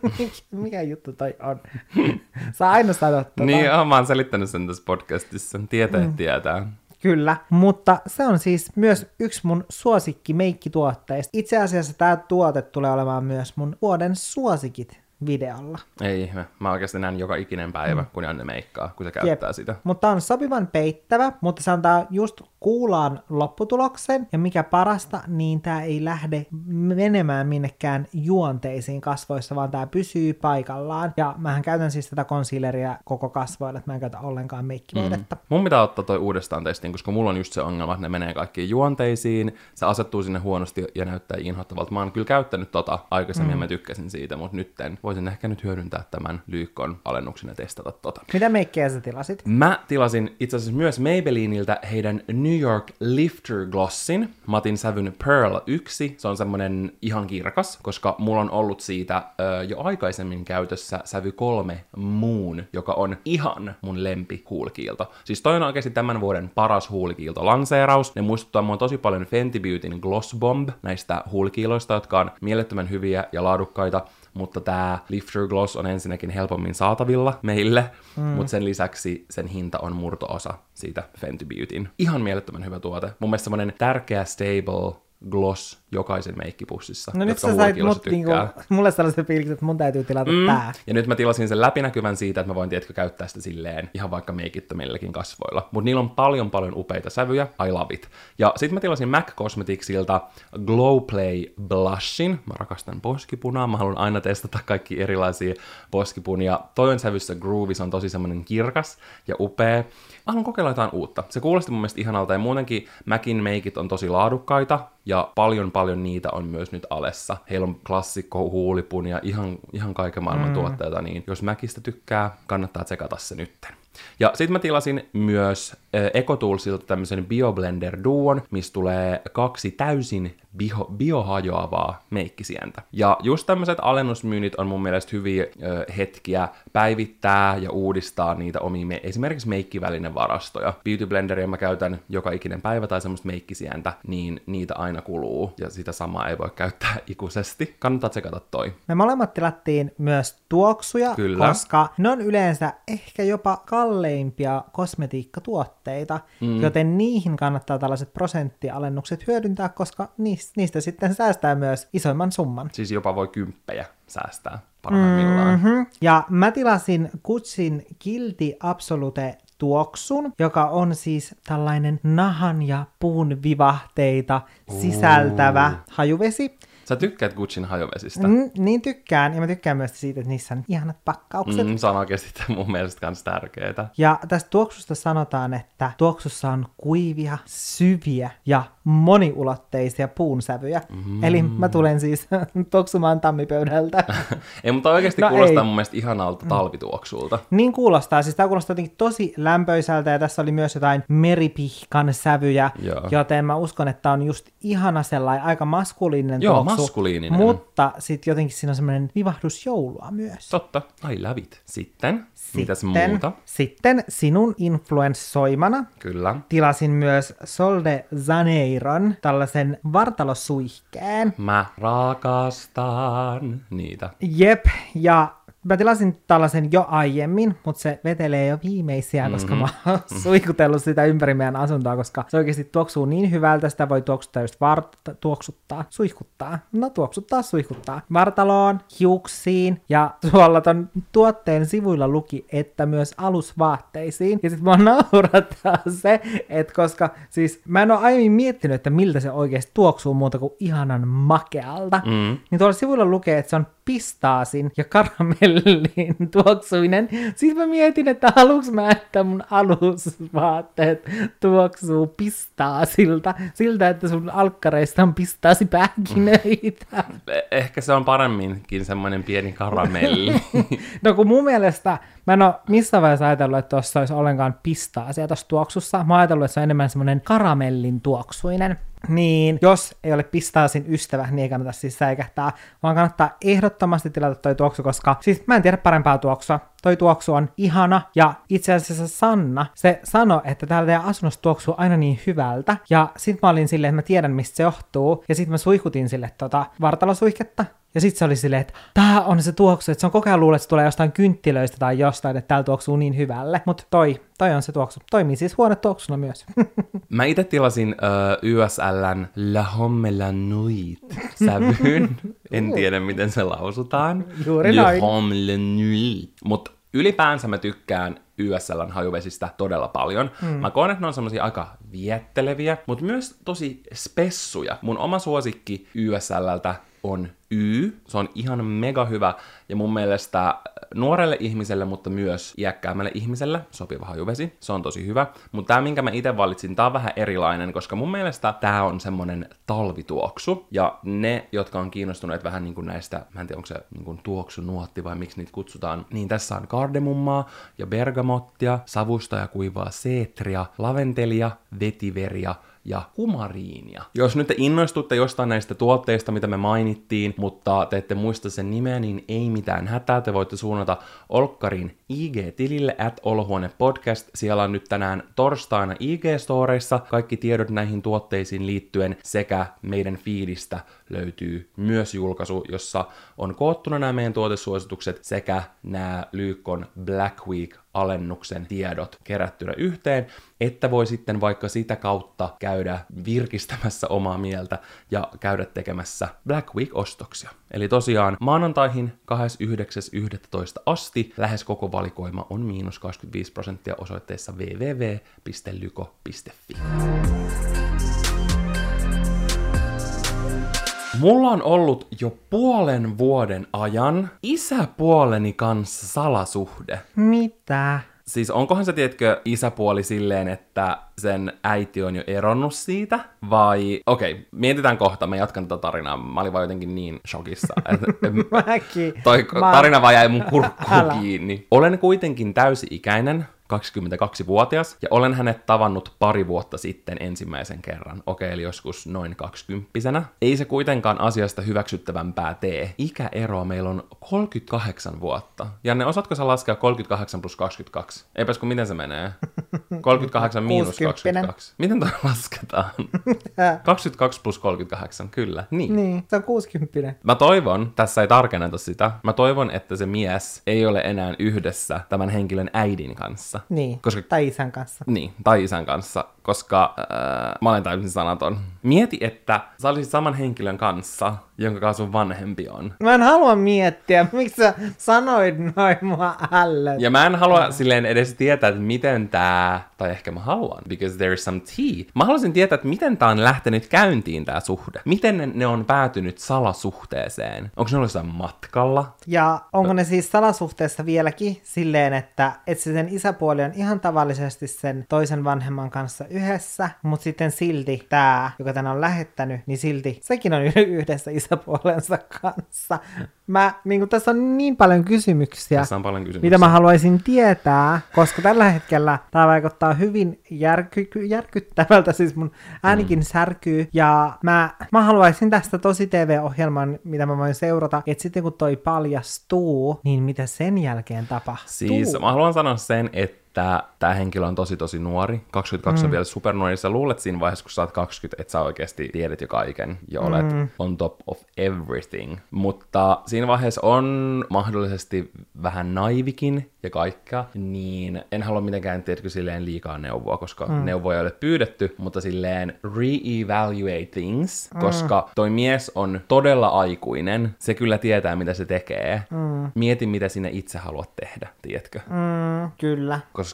Mikä juttu toi on? Saa aina sanoa tota. niin, mä oon selittänyt sen tässä podcastissa. Tietäjät mm. tietää. Kyllä, mutta se on siis myös yksi mun suosikki meikkituotteista. Itse asiassa tämä tuote tulee olemaan myös mun vuoden suosikit videolla. Ei ihme. Mä oikeasti näen joka ikinen päivä, mm. kun Janne meikkaa, kun se käyttää Jep. sitä. Mutta on sopivan peittävä, mutta se antaa just kuulaan lopputuloksen, ja mikä parasta, niin tämä ei lähde menemään minnekään juonteisiin kasvoissa, vaan tämä pysyy paikallaan. Ja mähän käytän siis tätä concealeria koko kasvoille, että mä en käytä ollenkaan meikkivoidetta. Mm. Mun pitää ottaa toi uudestaan testiin, koska mulla on just se ongelma, että ne menee kaikkiin juonteisiin, se asettuu sinne huonosti ja näyttää inhottavalta. Mä oon kyllä käyttänyt tota aikaisemmin mm. ja mä tykkäsin siitä, mutta nytten voisin ehkä nyt hyödyntää tämän Lyykon alennuksen ja testata tota. Mitä meikkejä sä tilasit? Mä tilasin itse asiassa myös Maybelliniltä heidän New York Lifter Glossin. Mä otin sävyn Pearl 1. Se on semmonen ihan kirkas, koska mulla on ollut siitä ö, jo aikaisemmin käytössä sävy 3 Moon, joka on ihan mun lempi huulikiilto. Siis toi on oikeasti tämän vuoden paras huulikiilto lanseeraus. Ne muistuttaa mua tosi paljon Fenty Beautyn Gloss Bomb näistä huulikiiloista, jotka on mielettömän hyviä ja laadukkaita mutta tämä Lifter Gloss on ensinnäkin helpommin saatavilla meille, mm. mutta sen lisäksi sen hinta on murtoosa siitä Fenty Beautyn. Ihan mielettömän hyvä tuote. Mun mielestä semmonen tärkeä stable gloss jokaisen meikkipussissa, No nyt jotka sä sait mut niinku, mulle sellaisen fiiliksen, että mun täytyy tilata mm. tää. Ja nyt mä tilasin sen läpinäkyvän siitä, että mä voin tiedätkö käyttää sitä silleen ihan vaikka meikittömilläkin kasvoilla. Mutta niillä on paljon paljon upeita sävyjä, I love it. Ja sit mä tilasin MAC Cosmeticsilta Glow Play Blushin. Mä rakastan poskipunaa, mä haluan aina testata kaikki erilaisia poskipunia. Toi on sävyssä Groovy, se on tosi semmonen kirkas ja upea. Mä haluan kokeilla jotain uutta. Se kuulosti mun mielestä ihanalta ja muutenkin Macin meikit on tosi laadukkaita ja paljon paljon niitä on myös nyt alessa. Heillä on klassikko huulipun ja ihan, ihan kaiken maailman mm. tuotteita, niin jos Mäkistä tykkää, kannattaa tsekata se nytten. Ja sitten mä tilasin myös äh, Ecotoolsilta tämmöisen BioBlender Duon, missä tulee kaksi täysin bio, biohajoavaa meikkisientä. Ja just tämmöiset alennusmyynnit on mun mielestä hyviä äh, hetkiä päivittää ja uudistaa niitä omia, me- esimerkiksi meikkivälinen varastoja. Beauty Blenderia mä käytän joka ikinen päivä tai semmoista meikkisientä, niin niitä aina kuluu, ja sitä samaa ei voi käyttää ikuisesti. Kannattaa tsekata toi. Me molemmat tilattiin myös tuoksuja, Kyllä. koska ne on yleensä ehkä jopa kalleimpia kosmetiikkatuotteita, mm. joten niihin kannattaa tällaiset prosenttialennukset hyödyntää, koska niis- niistä sitten säästää myös isoimman summan. Siis jopa voi kymppejä säästää parhaimmillaan. Mm-hmm. Ja mä tilasin Gucciin Guilty Absolute tuoksun, joka on siis tällainen nahan ja puun vivahteita sisältävä hajuvesi. Sä tykkäät Gucciin hajovesistä. Mm, niin tykkään, ja mä tykkään myös siitä, että niissä on ihanat pakkaukset. Mm, se on oikeasti mun mielestä kans tärkeetä. Ja tästä tuoksusta sanotaan, että tuoksussa on kuivia, syviä ja moniulotteisia puunsävyjä. Mm. Eli mä tulen siis tuoksumaan tammipöydältä. ei, mutta oikeasti No kuulostaa ei. mun mielestä ihanalta talvituoksulta. niin kuulostaa. Siis tää kuulostaa jotenkin tosi lämpöisältä ja tässä oli myös jotain meripihkan sävyjä. Joo. Joten mä uskon, että on just ihana sellainen aika maskuliininen Joo, tuoksu. Maskuliininen. Mutta sitten jotenkin siinä on semmoinen vivahdus joulua myös. Totta, I love it. Sitten, mitäs Sitten- muuta? Sitten sinun influenssoimana Kyllä. tilasin myös Sol de Janeiron tällaisen vartalosuihkeen. Mä rakastan niitä. Jep, ja Mä tilasin tällaisen jo aiemmin, mutta se vetelee jo viimeisiä, mm-hmm. koska mä oon suikutellut sitä ympäri meidän asuntoa, koska se oikeasti tuoksuu niin hyvältä, sitä voi tuoksuttaa just vart- tuoksuttaa, suihkuttaa, no tuoksuttaa, suihkuttaa, vartaloon, hiuksiin, ja tuolla ton tuotteen sivuilla luki, että myös alusvaatteisiin, ja sit mua naurattaa se, että koska siis mä en ole aiemmin miettinyt, että miltä se oikeasti tuoksuu muuta kuin ihanan makealta, mm. niin tuolla sivuilla lukee, että se on pistaasin ja karamellin tuoksuinen. Sitten mä mietin, että haluanko mä, että mun alusvaatteet tuoksuu pistaasilta, siltä, että sun alkkareista on pistaasipähkinöitä. Eh- ehkä se on paremminkin semmoinen pieni karamelli. no kun mun mielestä mä en ole missään vaiheessa ajatellut, että tuossa olisi ollenkaan pistaasia tuossa tuoksussa. Mä oon ajatellut, että se on enemmän semmoinen karamellin tuoksuinen. Niin, jos ei ole pistaasin ystävä, niin ei kannata siis säikähtää, vaan kannattaa ehdottomasti tilata toi tuoksu, koska siis mä en tiedä parempaa tuoksua. Toi tuoksu on ihana, ja itse asiassa Sanna, se sanoi, että täällä teidän asunnossa tuoksuu aina niin hyvältä, ja sit mä olin silleen, että mä tiedän mistä se johtuu, ja sit mä suihkutin sille tota vartalosuihketta, ja sitten se oli silleen, että tää on se tuoksu, että se on koko ajan luullut, että se tulee jostain kynttilöistä tai jostain, että täällä tuoksuu niin hyvälle. Mutta toi, toi on se tuoksu. Toimii siis tuoksuna myös. Mä itse tilasin uh, YSLn La Homme la Nuit sävyyn. en tiedä, miten se lausutaan. Juuri noin. Homme la Nuit. Mutta ylipäänsä mä tykkään YSLn hajuvesistä todella paljon. Mm. Mä koen, että ne on semmosia aika vietteleviä, mutta myös tosi spessuja. Mun oma suosikki YSLltä on Y. Se on ihan mega hyvä ja mun mielestä nuorelle ihmiselle, mutta myös iäkkäämmälle ihmiselle sopiva hajuvesi. Se on tosi hyvä. Mutta tämä, minkä mä itse valitsin, tää on vähän erilainen, koska mun mielestä tää on semmonen talvituoksu. Ja ne, jotka on kiinnostuneet vähän niin kuin näistä, mä en tiedä onko se niin kuin tuoksunuotti vai miksi niitä kutsutaan, niin tässä on kardemummaa ja bergamottia, savusta ja kuivaa seetria, laventelia, vetiveria, ja kumariinia. Jos nyt te innostutte jostain näistä tuotteista, mitä me mainittiin, mutta te ette muista sen nimeä, niin ei mitään hätää. Te voitte suunnata Olkkarin IG-tilille at Olohuone Podcast. Siellä on nyt tänään torstaina IG-storeissa kaikki tiedot näihin tuotteisiin liittyen sekä meidän fiidistä löytyy myös julkaisu, jossa on koottuna nämä meidän tuotesuositukset sekä nämä Lyykkon Black Week alennuksen tiedot kerättynä yhteen, että voi sitten vaikka sitä kautta käydä virkistämässä omaa mieltä ja käydä tekemässä Black Week-ostoksia. Eli tosiaan maanantaihin 29.11. asti lähes koko valikoima on miinus 25 prosenttia osoitteessa www.lyko.fi. Mulla on ollut jo puolen vuoden ajan isäpuoleni kanssa salasuhde. Mitä? Siis onkohan se, tiedätkö, isäpuoli silleen, että sen äiti on jo eronnut siitä? Vai, okei, okay, mietitään kohta, mä jatkan tätä tarinaa. Mä olin vaan jotenkin niin shokissa. Että, Mäkin. toi Mä- tarina vaan jäi mun kurkkuun kiinni. Olen kuitenkin täysi-ikäinen, 22-vuotias, ja olen hänet tavannut pari vuotta sitten ensimmäisen kerran. Okei, eli joskus noin 20 Ei se kuitenkaan asiasta hyväksyttävämpää tee. Ikäeroa meillä on 38 vuotta. Janne, osaatko sä laskea 38 plus 22? Eipäs kun miten se menee? 38 miinus 60. 22. Miten toi lasketaan? 22 plus 38, kyllä. Niin. Niin, se on 60. Mä toivon, tässä ei tarkenneta sitä, mä toivon, että se mies ei ole enää yhdessä tämän henkilön äidin kanssa. Niin, Koska tai isän kanssa. niin, tai isän kanssa, koska äh, mä olen täysin sanaton. Mieti, että sä olisit saman henkilön kanssa, jonka kanssa sun vanhempi on. Mä en halua miettiä, miksi sä sanoit noin mua ällöt. Ja mä en halua silleen edes tietää, että miten tää, tai ehkä mä haluan, because there is some tea. Mä haluaisin tietää, että miten tää on lähtenyt käyntiin tää suhde. Miten ne, ne on päätynyt salasuhteeseen? Onko ne ollut jossain matkalla? Ja onko ne siis salasuhteessa vieläkin silleen, että, että se sen isäpuoli on ihan tavallisesti sen toisen vanhemman kanssa yhdessä, mutta sitten silti tämä, joka tän on lähettänyt, niin silti sekin on yhdessä isäpuolensa kanssa. Mä, niin kuin tässä on niin paljon kysymyksiä, Tässä on paljon kysymyksiä. mitä mä haluaisin tietää, koska tällä hetkellä tämä vaikuttaa hyvin järky, järkyttävältä, siis mun äänikin mm. särkyy, ja mä, mä haluaisin tästä tosi TV-ohjelman, mitä mä voin seurata, että sitten kun toi paljastuu, niin mitä sen jälkeen tapahtuu? Siis mä haluan sanoa sen, että että tämä henkilö on tosi tosi nuori. 22 mm. on vielä supernuori. Sä luulet siinä vaiheessa, kun sä oot 20, että sä oikeasti tiedät jo kaiken ja olet mm. on top of everything. Mutta siinä vaiheessa on mahdollisesti vähän naivikin ja kaikkea, niin en halua mitenkään, tiedätkö, silleen liikaa neuvoa, koska mm. neuvoja ei ole pyydetty, mutta silleen re-evaluate things, mm. koska toi mies on todella aikuinen, se kyllä tietää, mitä se tekee. Mm. Mieti, mitä sinä itse haluat tehdä, tiedätkö? Mm, kyllä. Koska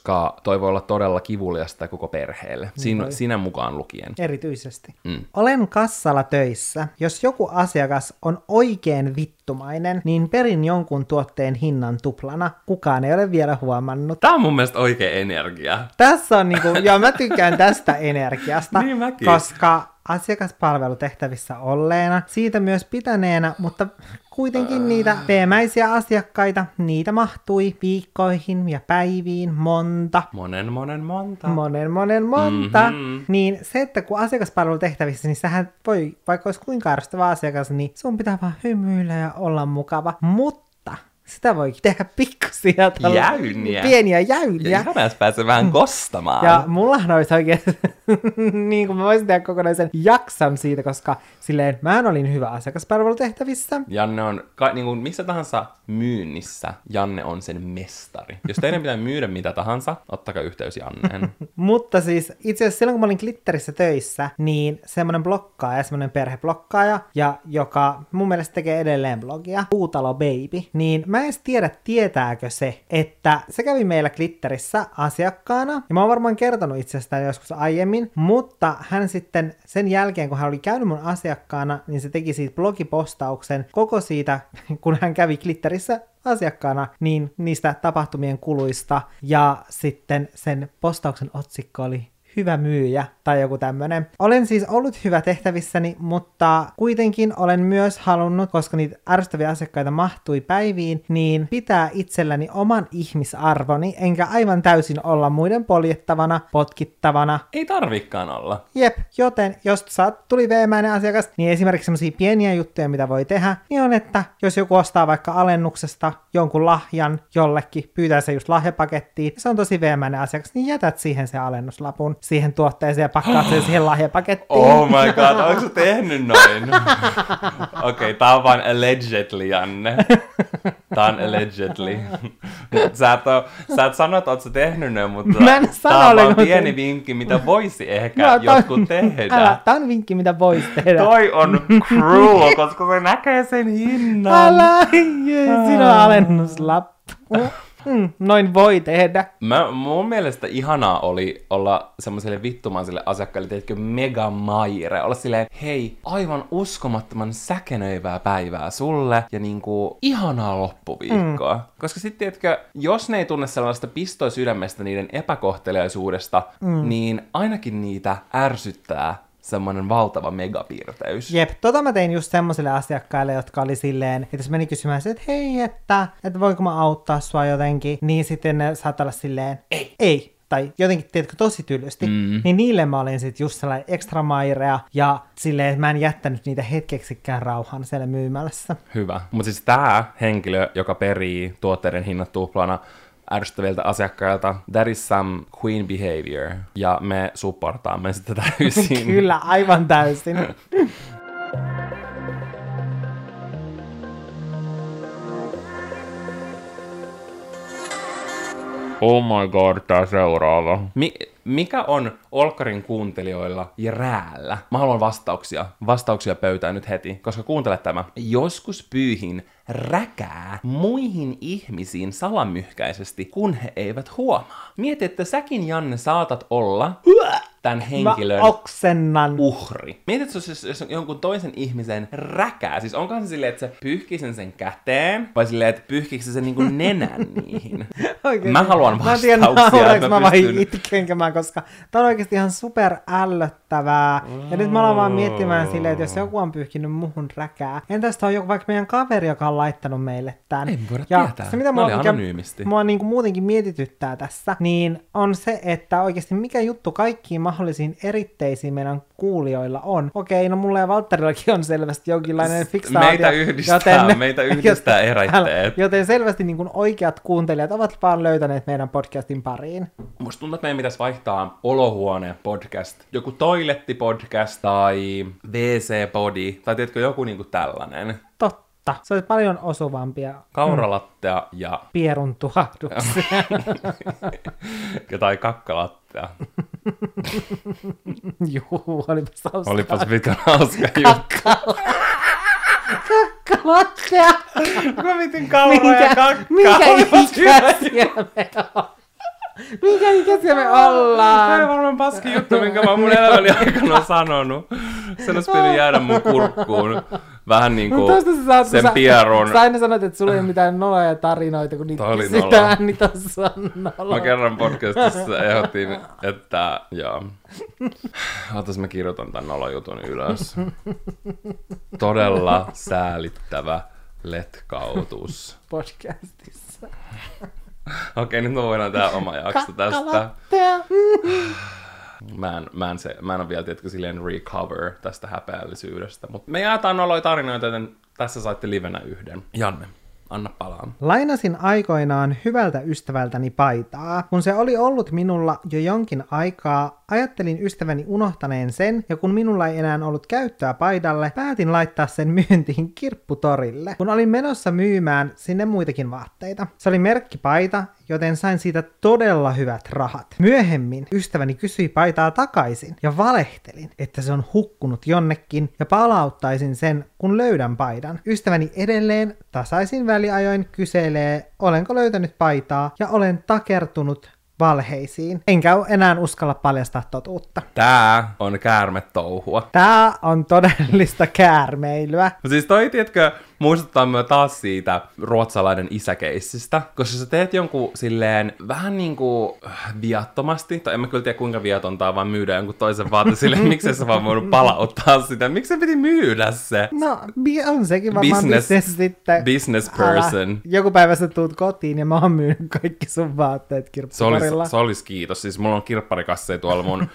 toi voi olla todella kivuliasta koko perheelle, Sin, sinä mukaan lukien. Erityisesti. Mm. Olen kassalla töissä. Jos joku asiakas on oikein vittumainen, niin perin jonkun tuotteen hinnan tuplana. Kukaan ei ole vielä huomannut. Tämä on mun mielestä oikein energia. Tässä on niinku, joo mä tykkään tästä energiasta. niin mäkin. Koska asiakaspalvelutehtävissä olleena, siitä myös pitäneenä, mutta kuitenkin niitä veemäisiä asiakkaita, niitä mahtui viikkoihin ja päiviin monta. Monen, monen, monta. Monen, monen, monta. Mm-hmm. Niin se, että kun asiakaspalvelutehtävissä, niin sähän voi, vaikka olisi kuinka arvostava asiakas, niin sun pitää vaan hymyillä ja olla mukava. Mutta sitä voi tehdä pikkusia jäyniä. pieniä jäyniä. Ja ihan pääsee vähän mm. kostamaan. Ja mullahan olisi oikein, niin kuin mä voisin tehdä kokonaisen jakson siitä, koska silleen mä olin hyvä asiakaspalvelutehtävissä. Janne on, ka, niin kuin missä tahansa myynnissä, Janne on sen mestari. Jos teidän pitää myydä mitä tahansa, ottakaa yhteys Janneen. Mutta siis itse asiassa silloin, kun mä olin Glitterissä töissä, niin semmoinen blokkaaja, semmoinen perheblokkaaja, ja joka mun mielestä tekee edelleen blogia, Puutalo Baby, niin mä en tiedä, tietääkö se, että se kävi meillä Glitterissä asiakkaana, ja mä oon varmaan kertonut itsestään joskus aiemmin, mutta hän sitten sen jälkeen, kun hän oli käynyt mun asiakkaana, niin se teki siitä blogipostauksen koko siitä, kun hän kävi Glitterissä asiakkaana, niin niistä tapahtumien kuluista, ja sitten sen postauksen otsikko oli hyvä myyjä tai joku tämmönen. Olen siis ollut hyvä tehtävissäni, mutta kuitenkin olen myös halunnut, koska niitä ärsyttäviä asiakkaita mahtui päiviin, niin pitää itselläni oman ihmisarvoni, enkä aivan täysin olla muiden poljettavana, potkittavana. Ei tarvikkaan olla. Jep, joten jos saat tuli veemäinen asiakas, niin esimerkiksi sellaisia pieniä juttuja, mitä voi tehdä, niin on, että jos joku ostaa vaikka alennuksesta jonkun lahjan jollekin, pyytää se just lahjapakettiin, se on tosi veemäinen asiakas, niin jätät siihen se alennuslapun siihen tuotteeseen ja pakkaat sen siihen lahjapakettiin. Oh my god, onko tehnyt noin? Okei, okay, tää on vaan allegedly, Janne. Tää on allegedly. sä, et, oo, sä et sano, että oot sä tehnyt noin, mutta Mä en sano, tää on vaan pieni vinkki, mitä voisi ehkä no, jotkut tehdä. Älä, tää on vinkki, mitä voisi tehdä. Toi on cruel, koska se näkee sen hinnan. Älä, jee, siinä on alennuslappu. Mm, noin voi tehdä. Mä, mun mielestä ihanaa oli olla semmoiselle vittumaiselle asiakkaille, teetkö mega maire, olla silleen, hei, aivan uskomattoman säkenöivää päivää sulle ja niinku ihanaa loppuviikkoa. Mm. Koska sitten tiedätkö, jos ne ei tunne sellaista pistoa sydämestä niiden epäkohteliaisuudesta, mm. niin ainakin niitä ärsyttää semmoinen valtava megapiirteys. Jep, tota mä tein just semmoiselle asiakkaille, jotka oli silleen, että jos meni kysymään, että hei, että, että voinko mä auttaa sua jotenkin, niin sitten ne saattaa olla silleen, ei, ei, tai jotenkin, tiedätkö, tosi tylysti, mm. niin niille mä olin sitten just sellainen ekstra mairea, ja silleen, että mä en jättänyt niitä hetkeksikään rauhan siellä myymälässä. Hyvä. Mutta siis tämä henkilö, joka perii tuotteiden hinnat tuplana, ärsyttäviltä asiakkailta. That is some queen behavior. Ja me supportaamme sitä täysin. Kyllä, aivan täysin. Oh my god, tää seuraava. Mi- mikä on Olkarin kuuntelijoilla jäällä? Mä haluan vastauksia. Vastauksia pöytään nyt heti, koska kuuntele tämä. Joskus pyyhin räkää muihin ihmisiin salamyhkäisesti, kun he eivät huomaa. Mieti, että säkin, Janne, saatat olla tämän henkilön Mä oksennan. uhri. Mieti, että jos, jos jonkun toisen ihmisen räkää, siis onkohan se silleen, että se pyyhkii sen sen käteen, vai silleen, että pyyhkii se sen niin nenän niihin? Oikein. Mä haluan vastauksia. Mä en tiedä, mä, mä vai itkenkö mä loppumaan, koska tämä on oikeasti ihan super ällöttävää. Ja nyt mä aloin vaan miettimään silleen, että jos joku on pyyhkinyt muhun räkää, entäs tämä on joku vaikka meidän kaveri, joka on laittanut meille tämän. Ei voida ja tietää. Se, mitä Mä mua, olin mikä anonyymisti. mua niin kuin muutenkin mietityttää tässä, niin on se, että oikeasti mikä juttu kaikkiin mahdollisiin eritteisiin meidän kuulijoilla on. Okei, no mulla ja Valtterillakin on selvästi jonkinlainen fiksaatio. Meitä yhdistää- meitä yhdistää eritteet. Joten selvästi niin kuin oikeat kuuntelijat ovat vaan löytäneet meidän podcastin pariin. Musta tuntuu, että meidän pitäisi vaihtaa olohuone podcast. Joku toiletti podcast tai WC-podi tai tiedätkö joku niinku tällainen. Totta. Se olisi paljon osuvampia Kauralattea ja pierun tuhahduksia. tai kakkalattea. Juu, olipas hauskaa. Olipas mikä hauska juttu. Kakkalattea. Mä vitin kauraa ja kakkaa. minkä hyvä ikäisiä me on? Minkä ikäisiä me Tämä on ollaan? varmaan paski juttu, minkä mä oon mun elämäni aikana sanonut. Sen olisi pitänyt jäädä mun kurkkuun. Vähän niin kuin sä saat, sen sä, pierun. Sä aina sanot, että sulla ei ole mitään noloja tarinoita, kun niitä nolo. niin tossa on nolo. Mä kerran podcastissa ehdotin, että joo. Ootas mä kirjoitan tän nolojutun ylös. Todella säälittävä letkautus. Podcastissa. Okei, nyt me voidaan tää oma jakso tästä. Mä en, mä en, se, mä en ole vielä, tiedätkö, silleen recover tästä häpeällisyydestä. Mutta me jaetaan noloja tarinoita, joten tässä saitte livenä yhden. Janne, anna palaan. Lainasin aikoinaan hyvältä ystävältäni paitaa. Kun se oli ollut minulla jo jonkin aikaa, ajattelin ystäväni unohtaneen sen, ja kun minulla ei enää ollut käyttöä paidalle, päätin laittaa sen myyntiin kirpputorille. Kun olin menossa myymään sinne muitakin vaatteita. Se oli merkkipaita, joten sain siitä todella hyvät rahat. Myöhemmin ystäväni kysyi paitaa takaisin ja valehtelin, että se on hukkunut jonnekin ja palauttaisin sen, kun löydän paidan. Ystäväni edelleen tasaisin väliajoin kyselee, olenko löytänyt paitaa ja olen takertunut valheisiin. Enkä enää uskalla paljastaa totuutta. Tää on käärmetouhua. Tää on todellista käärmeilyä. No siis toi, tiedätkö, muistuttaa myös taas siitä ruotsalainen isäkeissistä, koska sä teet jonkun silleen vähän niin kuin viattomasti, tai en mä kyllä tiedä kuinka viatonta vaan myydä jonkun toisen vaate silleen, miksi sä vaan voinut palauttaa sitä, miksi se piti myydä se? No, on sekin varmaan Business- business sitten. business person. Joku päivä sä tuut kotiin ja mä oon myynyt kaikki sun vaatteet Se olisi, kirpputorilla. se olisi kiitos. Siis mulla on kirpparikasseja tuolla mun äh,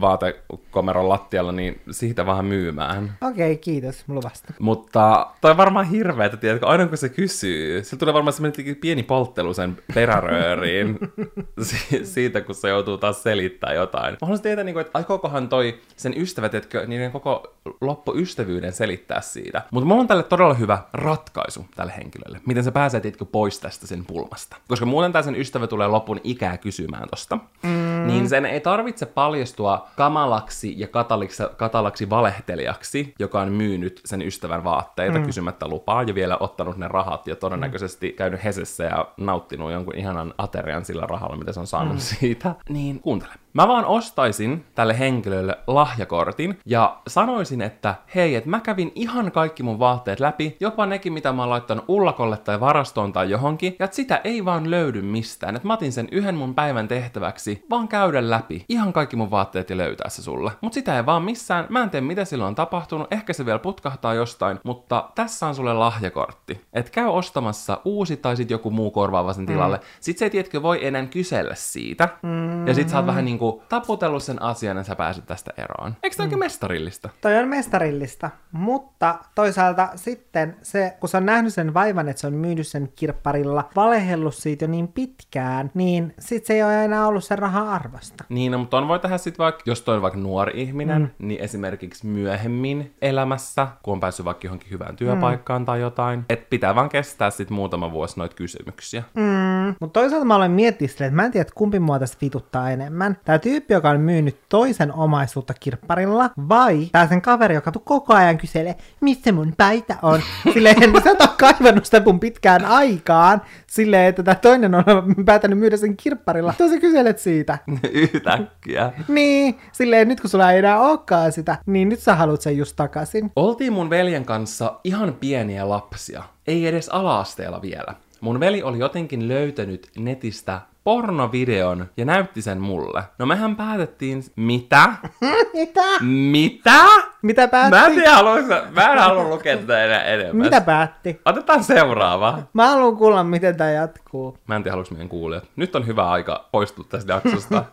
vaatekomeron lattialla, niin siitä vähän myymään. Okei, okay, kiitos luvasta. Mutta toi varmaan hirveetä, tiedätkö, aina kun se kysyy, se tulee varmaan semmoinen pieni polttelu sen perärööriin si- siitä, kun se joutuu taas selittämään jotain. Mä haluaisin tietää, niin että aikookohan toi sen ystävä, tiedätkö, niiden koko loppuystävyyden selittää siitä. Mutta mulla on tälle todella hyvä ratkaisu tälle henkilölle. Miten se pääsee, tiedätkö, pois tästä sen pulmasta. Koska muuten tämä sen ystävä tulee lopun ikää kysymään tosta. Mm. Niin sen ei tarvitse paljastua kamalaksi ja kataliksi, katalaksi valehtelijaksi, joka on myynyt sen ystävän vaatteita mm. Kysymättä lupaa ja vielä ottanut ne rahat ja todennäköisesti käynyt Hesessä ja nauttinut jonkun ihanan aterian sillä rahalla, mitä se on saanut mm. siitä. Niin kuuntele. Mä vaan ostaisin tälle henkilölle lahjakortin ja sanoisin, että hei, että mä kävin ihan kaikki mun vaatteet läpi, jopa nekin, mitä mä oon laittanut ullakolle tai varastoon tai johonkin, ja että sitä ei vaan löydy mistään. Että mä otin sen yhden mun päivän tehtäväksi, vaan käydä läpi ihan kaikki mun vaatteet ja löytää se sulle. Mut sitä ei vaan missään, mä en tiedä mitä silloin on tapahtunut, ehkä se vielä putkahtaa jostain, mutta tässä on sulle lahjakortti. Et käy ostamassa uusi tai sit joku muu korvaava sen tilalle. Mm. Sit se ei tiedätkö voi enää kysellä siitä, mm. ja sit sä oot vähän niinku taputellut sen asian ja sä pääset tästä eroon. Eikö tää mm. mestarillista? Toi on mestarillista, mutta toisaalta sitten se, kun se on nähnyt sen vaivan, että se on myynyt sen kirpparilla, valehellut siitä jo niin pitkään, niin sit se ei ole enää ollut sen rahan arvosta. Niin, no, mutta on voi tehdä sitten vaikka, jos toi on vaikka nuori ihminen, mm. niin esimerkiksi myöhemmin elämässä, kun on päässyt vaikka johonkin hyvään työpaikkaan mm. tai jotain, että pitää vaan kestää sitten muutama vuosi noita kysymyksiä. Mm. Mutta toisaalta mä olen miettinyt että mä en tiedä, että kumpi mua tästä vituttaa enemmän. Tää tyyppi, joka on myynyt toisen omaisuutta kirpparilla, vai tää sen kaveri, joka koko ajan kyselee, missä mun paita on. Silleen, sä et ole kaivannut sitä mun pitkään aikaan. Silleen, että tää toinen on päätänyt myydä sen kirpparilla. Mitä sä kyselet siitä? Yhtäkkiä. Niin, silleen nyt kun sulla ei enää olekaan sitä, niin nyt sä haluat sen just takaisin. Oltiin mun veljen kanssa ihan pieniä lapsia. Ei edes ala-asteella vielä. Mun veli oli jotenkin löytänyt netistä pornovideon ja näytti sen mulle. No mehän päätettiin... Mitä? Mitä? Mitä? Mitä päätti? Mä en tiedä, haluaisin, mä en halua lukea tätä enää enemmän. Mitä päätti? Otetaan seuraava. Mä haluan kuulla, miten tämä jatkuu. Mä en tiedä, haluanko meidän kuulijat. Nyt on hyvä aika poistua tästä jaksosta.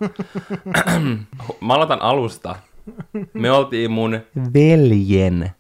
Mä aloitan alusta. Me oltiin mun veljen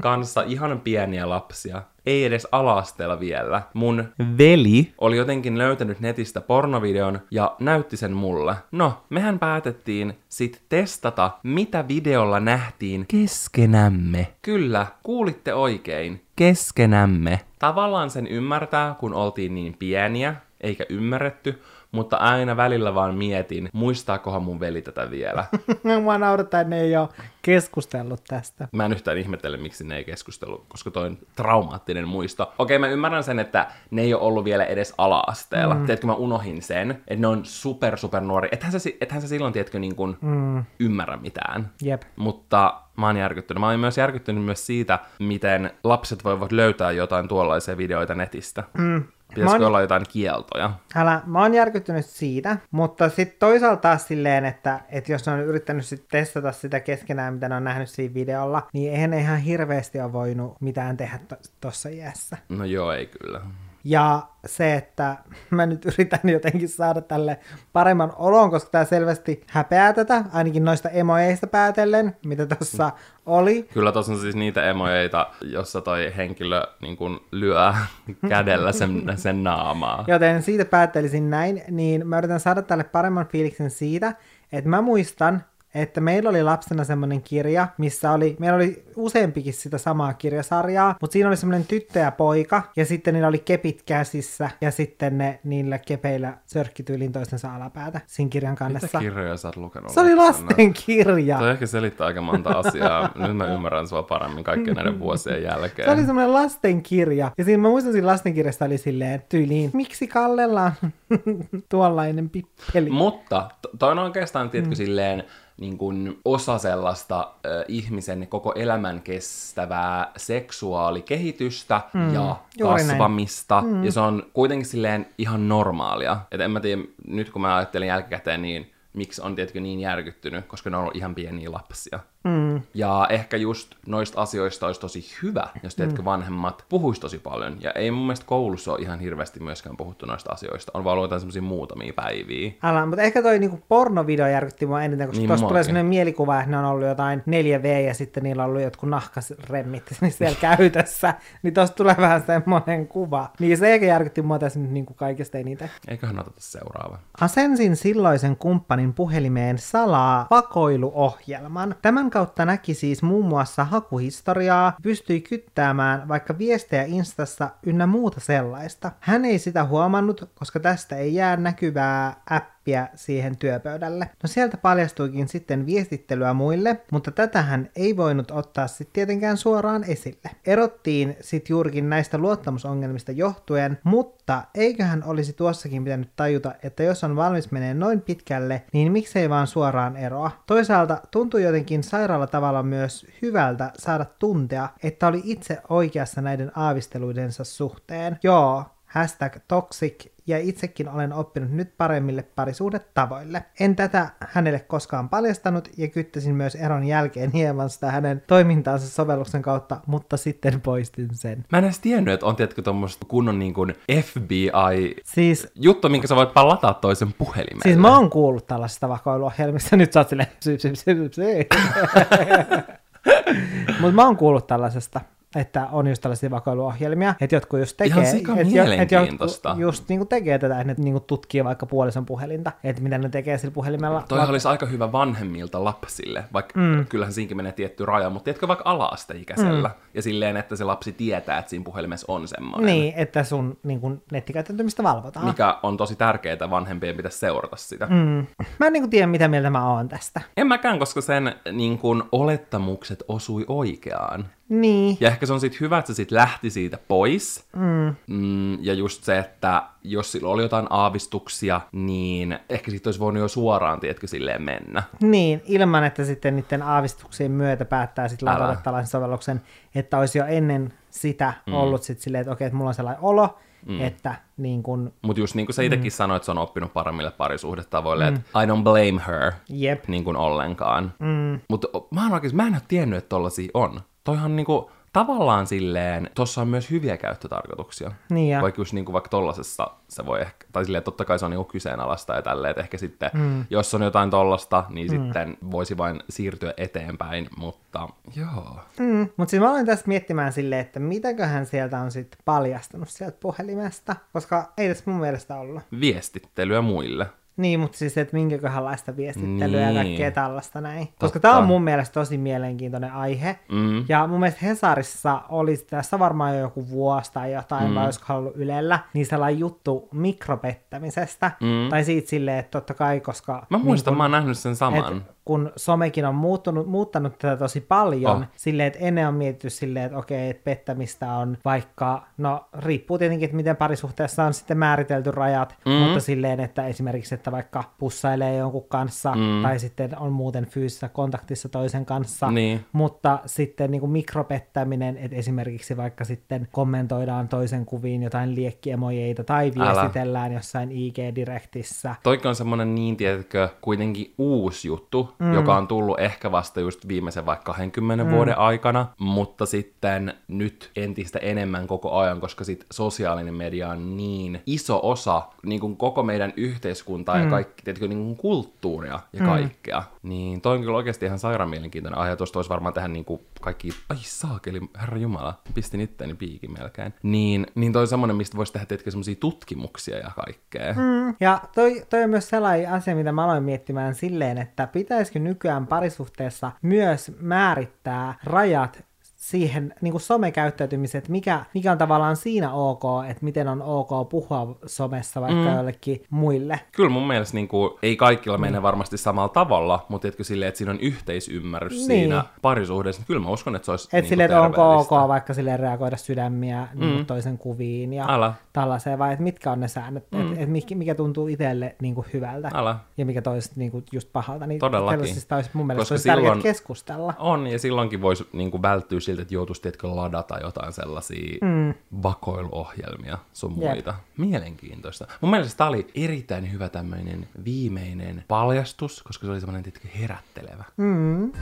kanssa ihan pieniä lapsia. Ei edes alasteella vielä. Mun veli oli jotenkin löytänyt netistä pornovideon ja näytti sen mulle. No, mehän päätettiin sit testata, mitä videolla nähtiin keskenämme. Kyllä, kuulitte oikein. Keskenämme. Tavallaan sen ymmärtää, kun oltiin niin pieniä, eikä ymmärretty, mutta aina välillä vaan mietin, muistaakohan mun veli tätä vielä. Mua naurattaa, että ne ei ole keskustellut tästä. Mä en yhtään ihmettele, miksi ne ei keskustellut, koska toi on traumaattinen muisto. Okei, mä ymmärrän sen, että ne ei ole ollut vielä edes ala-asteella. Mm. Tiedätkö, mä unohin sen, että ne on super, super nuori. Ethän sä, ethän sä silloin, tiedätkö, niin kuin mm. ymmärrä mitään. Jep. Mutta mä oon järkyttynyt. Mä oon myös järkyttynyt myös siitä, miten lapset voivat löytää jotain tuollaisia videoita netistä. Mm. Pitäisikö oon... olla jotain kieltoja? Älä, mä oon järkyttynyt siitä, mutta sitten toisaalta taas silleen, että, että jos ne on yrittänyt sit testata sitä keskenään, mitä ne on nähnyt siinä videolla, niin eihän ne ihan hirveästi ole voinut mitään tehdä tuossa to- iässä. No joo, ei kyllä. Ja se, että mä nyt yritän jotenkin saada tälle paremman olon, koska tämä selvästi häpeää tätä, ainakin noista emojeista päätellen, mitä tuossa oli. Kyllä tuossa on siis niitä emojeita, jossa toi henkilö niin kun lyö kädellä sen, sen naamaa. Joten siitä päättelisin näin, niin mä yritän saada tälle paremman fiiliksen siitä, että mä muistan, että meillä oli lapsena semmoinen kirja, missä oli, meillä oli useampikin sitä samaa kirjasarjaa, mutta siinä oli semmoinen tyttö ja poika, ja sitten niillä oli kepit käsissä, ja sitten ne niillä kepeillä sörkkityyliin toistensa alapäätä siinä kirjan kannessa. Mitä kirjoja sä oot lukenut? Se oli lasten kirja. Toi ehkä selittää aika monta asiaa. Nyt mä ymmärrän sua paremmin kaikkien näiden vuosien jälkeen. Se oli semmoinen lasten kirja, ja siinä mä muistan siinä lastenkirjasta oli silleen tyyliin, miksi Kallella on tuollainen pippeli? Mutta toi on oikeastaan, tiedätkö, mm. silleen, niin kuin osa sellaista äh, ihmisen koko elämän kestävää seksuaalikehitystä mm, ja kasvamista. Mm. Ja se on kuitenkin silleen ihan normaalia. Että en mä tiedä, nyt kun mä ajattelen jälkikäteen, niin miksi on tietenkin niin järkyttynyt, koska ne on ihan pieniä lapsia. Mm. Ja ehkä just noista asioista olisi tosi hyvä, jos teetkö mm. vanhemmat puhuisi tosi paljon. Ja ei mun mielestä koulussa ole ihan hirveästi myöskään puhuttu noista asioista. On vaan ollut jotain semmoisia muutamia päiviä. Älä, mutta ehkä toi niinku pornovideo järkytti mua eniten, koska niin tuossa tulee sellainen mielikuva, että ne on ollut jotain 4V ja sitten niillä on ollut jotkut nahkasremmit siellä käytössä. Niin tuossa tulee vähän semmoinen kuva. Niin se ehkä järkytti mua tässä nyt niinku kaikesta eniten. Eiköhän oteta seuraava. Asensin silloisen kumppanin puhelimeen salaa pakoiluohjelman. Tämän kautta näki siis muun muassa hakuhistoriaa, pystyi kyttäämään vaikka viestejä Instassa ynnä muuta sellaista. Hän ei sitä huomannut, koska tästä ei jää näkyvää app appia siihen työpöydälle. No sieltä paljastuikin sitten viestittelyä muille, mutta tätähän ei voinut ottaa sitten tietenkään suoraan esille. Erottiin sitten juurikin näistä luottamusongelmista johtuen, mutta eiköhän olisi tuossakin pitänyt tajuta, että jos on valmis menee noin pitkälle, niin miksei vaan suoraan eroa. Toisaalta tuntui jotenkin sairaalla tavalla myös hyvältä saada tuntea, että oli itse oikeassa näiden aavisteluidensa suhteen. Joo, hashtag toxic ja itsekin olen oppinut nyt paremmille parisuudetavoille. En tätä hänelle koskaan paljastanut ja kyttäsin myös eron jälkeen hieman sitä hänen toimintaansa sovelluksen kautta, mutta sitten poistin sen. Mä en edes tiennyt, että on tietkö tuommoista kunnon niin kuin FBI siis, juttu, minkä sä voit lataa toisen puhelimelle. Siis mä oon kuullut tällaisesta vakoiluohjelmista, nyt sä oot silleen, Mutta mä oon kuullut tällaisesta että on just tällaisia vakoiluohjelmia, että jotkut just tekee, Ihan et, et jotkut just niinku tekee tätä, että ne niinku tutkii vaikka puolison puhelinta, että mitä ne tekee sillä puhelimella. Toi vaikka... olisi aika hyvä vanhemmilta lapsille, vaikka mm. kyllähän siinkin menee tietty raja, mutta tiedätkö vaikka ala-asteikäisellä, mm. ja silleen, että se lapsi tietää, että siinä puhelimessa on semmoinen. Niin, että sun niin nettikäyttäytymistä valvotaan. Mikä on tosi tärkeää, vanhempien pitäisi seurata sitä. Mm. Mä en niin kuin tiedä, mitä mieltä mä oon tästä. En mäkään, koska sen niin kuin, olettamukset osui oikeaan. Niin. Ja ehkä se on sitten hyvä, että se sitten lähti siitä pois. Mm. Mm, ja just se, että jos sillä oli jotain aavistuksia, niin ehkä siitä olisi voinut jo suoraan, tiedätkö, silleen mennä. Niin, ilman että sitten niiden aavistuksien myötä päättää sitten ladata tällaisen sovelluksen, että olisi jo ennen sitä mm. ollut sitten silleen, että okei, että mulla on sellainen olo, mm. että niin kun... Mutta just niin kuin sä itsekin mm. sanoit, että se on oppinut paremmille parisuhdetavoille, mm. että I don't blame her Jep. niin kuin ollenkaan. Mm. Mutta mä en mä en ole tiennyt, että tollasia on. Toihan niinku, tavallaan silleen, tuossa on myös hyviä käyttötarkoituksia. Niin ja. Vaikka just niinku vaikka tollasessa se voi ehkä, tai silleen totta kai se on niinku kyseenalaista ja tälleen, että ehkä sitten, mm. jos on jotain tollasta, niin mm. sitten voisi vain siirtyä eteenpäin, mutta joo. Mm. Mutta siis mä olen tästä miettimään silleen, että mitäköhän sieltä on sitten paljastunut sieltä puhelimesta, koska ei tässä mun mielestä ollut. Viestittelyä muille. Niin, mutta siis, että minkäköhänlaista viestittelyä niin. ja kaikkea tällaista näin. Totta. Koska tämä on mun mielestä tosi mielenkiintoinen aihe. Mm. Ja mun mielestä Hesarissa oli tässä varmaan jo joku vuosi tai jotain, mm. vai olisiko ollut Ylellä, niin sellainen juttu mikropettämisestä. Mm. Tai siitä silleen, että totta kai, koska... Mä muistan, niin kun, mä oon nähnyt sen saman. Et, kun somekin on muuttunut, muuttanut tätä tosi paljon, oh. silleen, että ennen on mietitty silleen, että okei, että pettämistä on vaikka, no riippuu tietenkin, että miten parisuhteessa on sitten määritelty rajat, mm. mutta silleen, että esimerkiksi, että vaikka pussailee jonkun kanssa, mm. tai sitten on muuten fyysisessä kontaktissa toisen kanssa, niin. mutta sitten niin kuin mikropettäminen, että esimerkiksi vaikka sitten kommentoidaan toisen kuviin jotain liekkiemojeita, tai viestitellään Älä. jossain IG-direktissä. Toikin on semmoinen niin, tiedätkö, kuitenkin uusi juttu, mm. joka on tullut ehkä vasta just viimeisen vaikka 20 mm. vuoden aikana, mutta sitten nyt entistä enemmän koko ajan, koska sit sosiaalinen media on niin iso osa niin kuin koko meidän yhteiskuntaa mm. ja kaikki, tietenkin niin kuin kulttuuria ja mm. kaikkea. Niin toi on kyllä oikeasti ihan sairaan mielenkiintoinen aihe. Tuosta olisi varmaan tähän niin kuin kaikki, ai saakeli, herra jumala, pistin itteeni piikin melkein. Niin, niin toi on semmoinen, mistä voisi tehdä tietenkin semmoisia tutkimuksia ja kaikkea. Mm. Ja toi, toi on myös sellainen asia, mitä mä aloin miettimään silleen, että pitäisikö nykyään parisuhteessa myös määrittää rajat siihen niin kuin somekäyttäytymiseen, että mikä, mikä on tavallaan siinä ok, että miten on ok puhua somessa vaikka mm. jollekin muille. Kyllä mun mielestä niin kuin, ei kaikilla mene mm. varmasti samalla tavalla, mutta etkö silleen, että siinä on yhteisymmärrys niin. siinä parisuhteessa, niin kyllä mä uskon, että se olisi Et niin silleen, että onko ok vaikka silleen reagoida sydämiä mm. niin toisen kuviin ja Älä. tällaiseen, vai että mitkä on ne säännöt, mm. että et mikä tuntuu itselle niin kuin hyvältä Älä. ja mikä toista niin kuin just pahalta. Niin Todellakin. olisi mun mielestä Koska olisi silloin keskustella. On, ja silloinkin voisi niin kuin välttyä siltä, että joutuisi tietkö ladata jotain sellaisia mm. vakoiluohjelmia sun muita. Yep. Mielenkiintoista. Mun mielestä tämä oli erittäin hyvä tämmöinen viimeinen paljastus, koska se oli semmoinen tietkö herättelevä. Mm.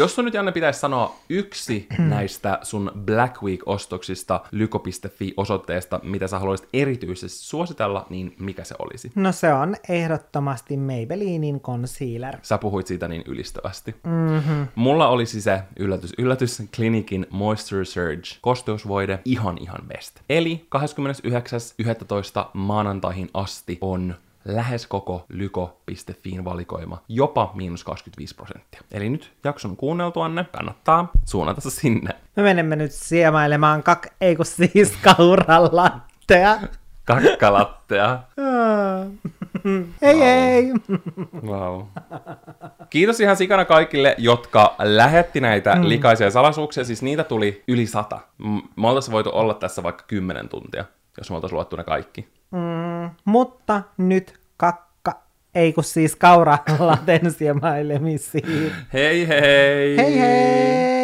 Jos sun nyt Janne pitäisi sanoa yksi näistä sun Black Week-ostoksista lyko.fi-osoitteesta, mitä sä haluaisit erityisesti suositella, niin mikä se olisi? No se on ehdottomasti Maybellinin concealer. Sä puhuit siitä niin ylistävästi. Mm-hmm. Mulla olisi se, yllätys, yllätys, Clinicin Moisture Surge kosteusvoide ihan ihan best. Eli 29.11. maanantaihin asti on lähes koko lyko.fiin valikoima, jopa miinus 25 prosenttia. Eli nyt jakson kuunneltuanne kannattaa suunnata se sinne. Me menemme nyt siemailemaan kak, ei kun siis kauralattea. Kakkalattea. Hei hei! Wow. Kiitos ihan sikana kaikille, jotka lähetti näitä mm. likaisia salaisuuksia. Siis niitä tuli yli sata. Me oltaisiin voitu olla tässä vaikka kymmenen tuntia, jos me oltaisiin luettu ne kaikki. Mm, mutta nyt kakka, ei kun siis kauralaten siemailemisiin. Hei hei! Hei hei!